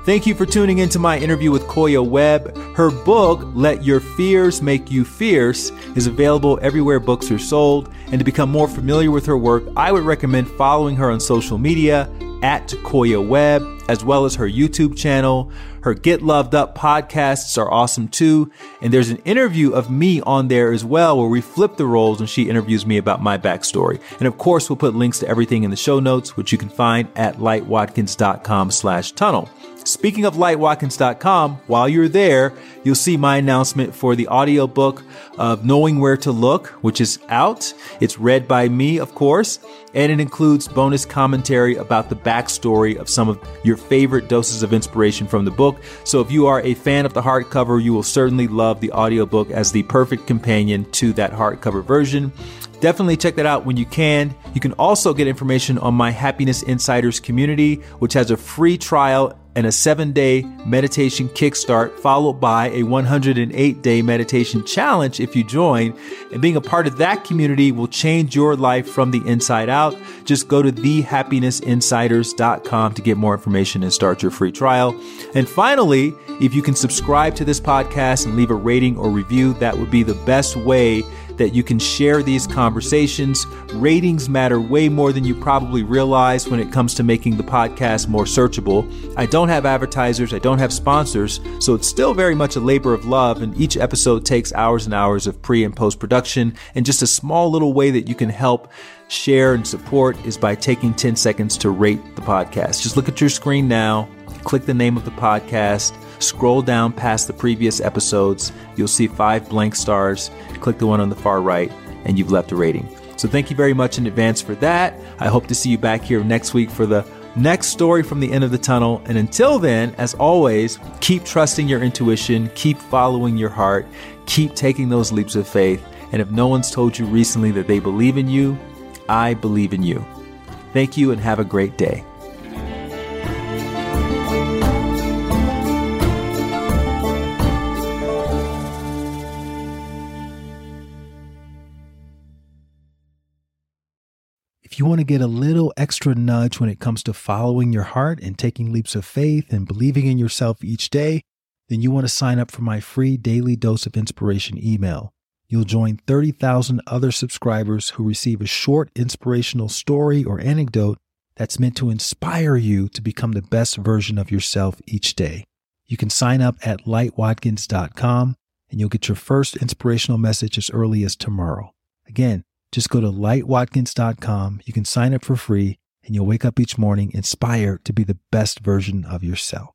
Thank you for tuning into my interview with Koya Webb. Her book, Let Your Fears Make You Fierce, is available everywhere books are sold. And to become more familiar with her work, I would recommend following her on social media at Koya Webb, as well as her YouTube channel. Her Get Loved Up podcasts are awesome too. And there's an interview of me on there as well, where we flip the roles and she interviews me about my backstory. And of course, we'll put links to everything in the show notes, which you can find at lightwatkins.com slash tunnel. Speaking of lightwatkins.com, while you're there, you'll see my announcement for the audiobook of Knowing Where to Look, which is out. It's read by me, of course, and it includes bonus commentary about the backstory of some of your favorite doses of inspiration from the book. So if you are a fan of the hardcover, you will certainly love the audiobook as the perfect companion to that hardcover version. Definitely check that out when you can. You can also get information on my Happiness Insiders community, which has a free trial and a seven day meditation kickstart, followed by a 108 day meditation challenge if you join. And being a part of that community will change your life from the inside out. Just go to thehappinessinsiders.com to get more information and start your free trial. And finally, if you can subscribe to this podcast and leave a rating or review, that would be the best way that you can share these conversations. Ratings matter way more than you probably realize when it comes to making the podcast more searchable. I don't have advertisers, I don't have sponsors, so it's still very much a labor of love, and each episode takes hours and hours of pre and post production. And just a small little way that you can help share and support is by taking 10 seconds to rate the podcast. Just look at your screen now, click the name of the podcast Scroll down past the previous episodes. You'll see five blank stars. Click the one on the far right, and you've left a rating. So thank you very much in advance for that. I hope to see you back here next week for the next story from the end of the tunnel. And until then, as always, keep trusting your intuition, keep following your heart, keep taking those leaps of faith. And if no one's told you recently that they believe in you, I believe in you. Thank you and have a great day. If you want to get a little extra nudge when it comes to following your heart and taking leaps of faith and believing in yourself each day, then you want to sign up for my free daily dose of inspiration email. You'll join 30,000 other subscribers who receive a short inspirational story or anecdote that's meant to inspire you to become the best version of yourself each day. You can sign up at lightwatkins.com and you'll get your first inspirational message as early as tomorrow. Again, just go to lightwatkins.com. You can sign up for free and you'll wake up each morning inspired to be the best version of yourself.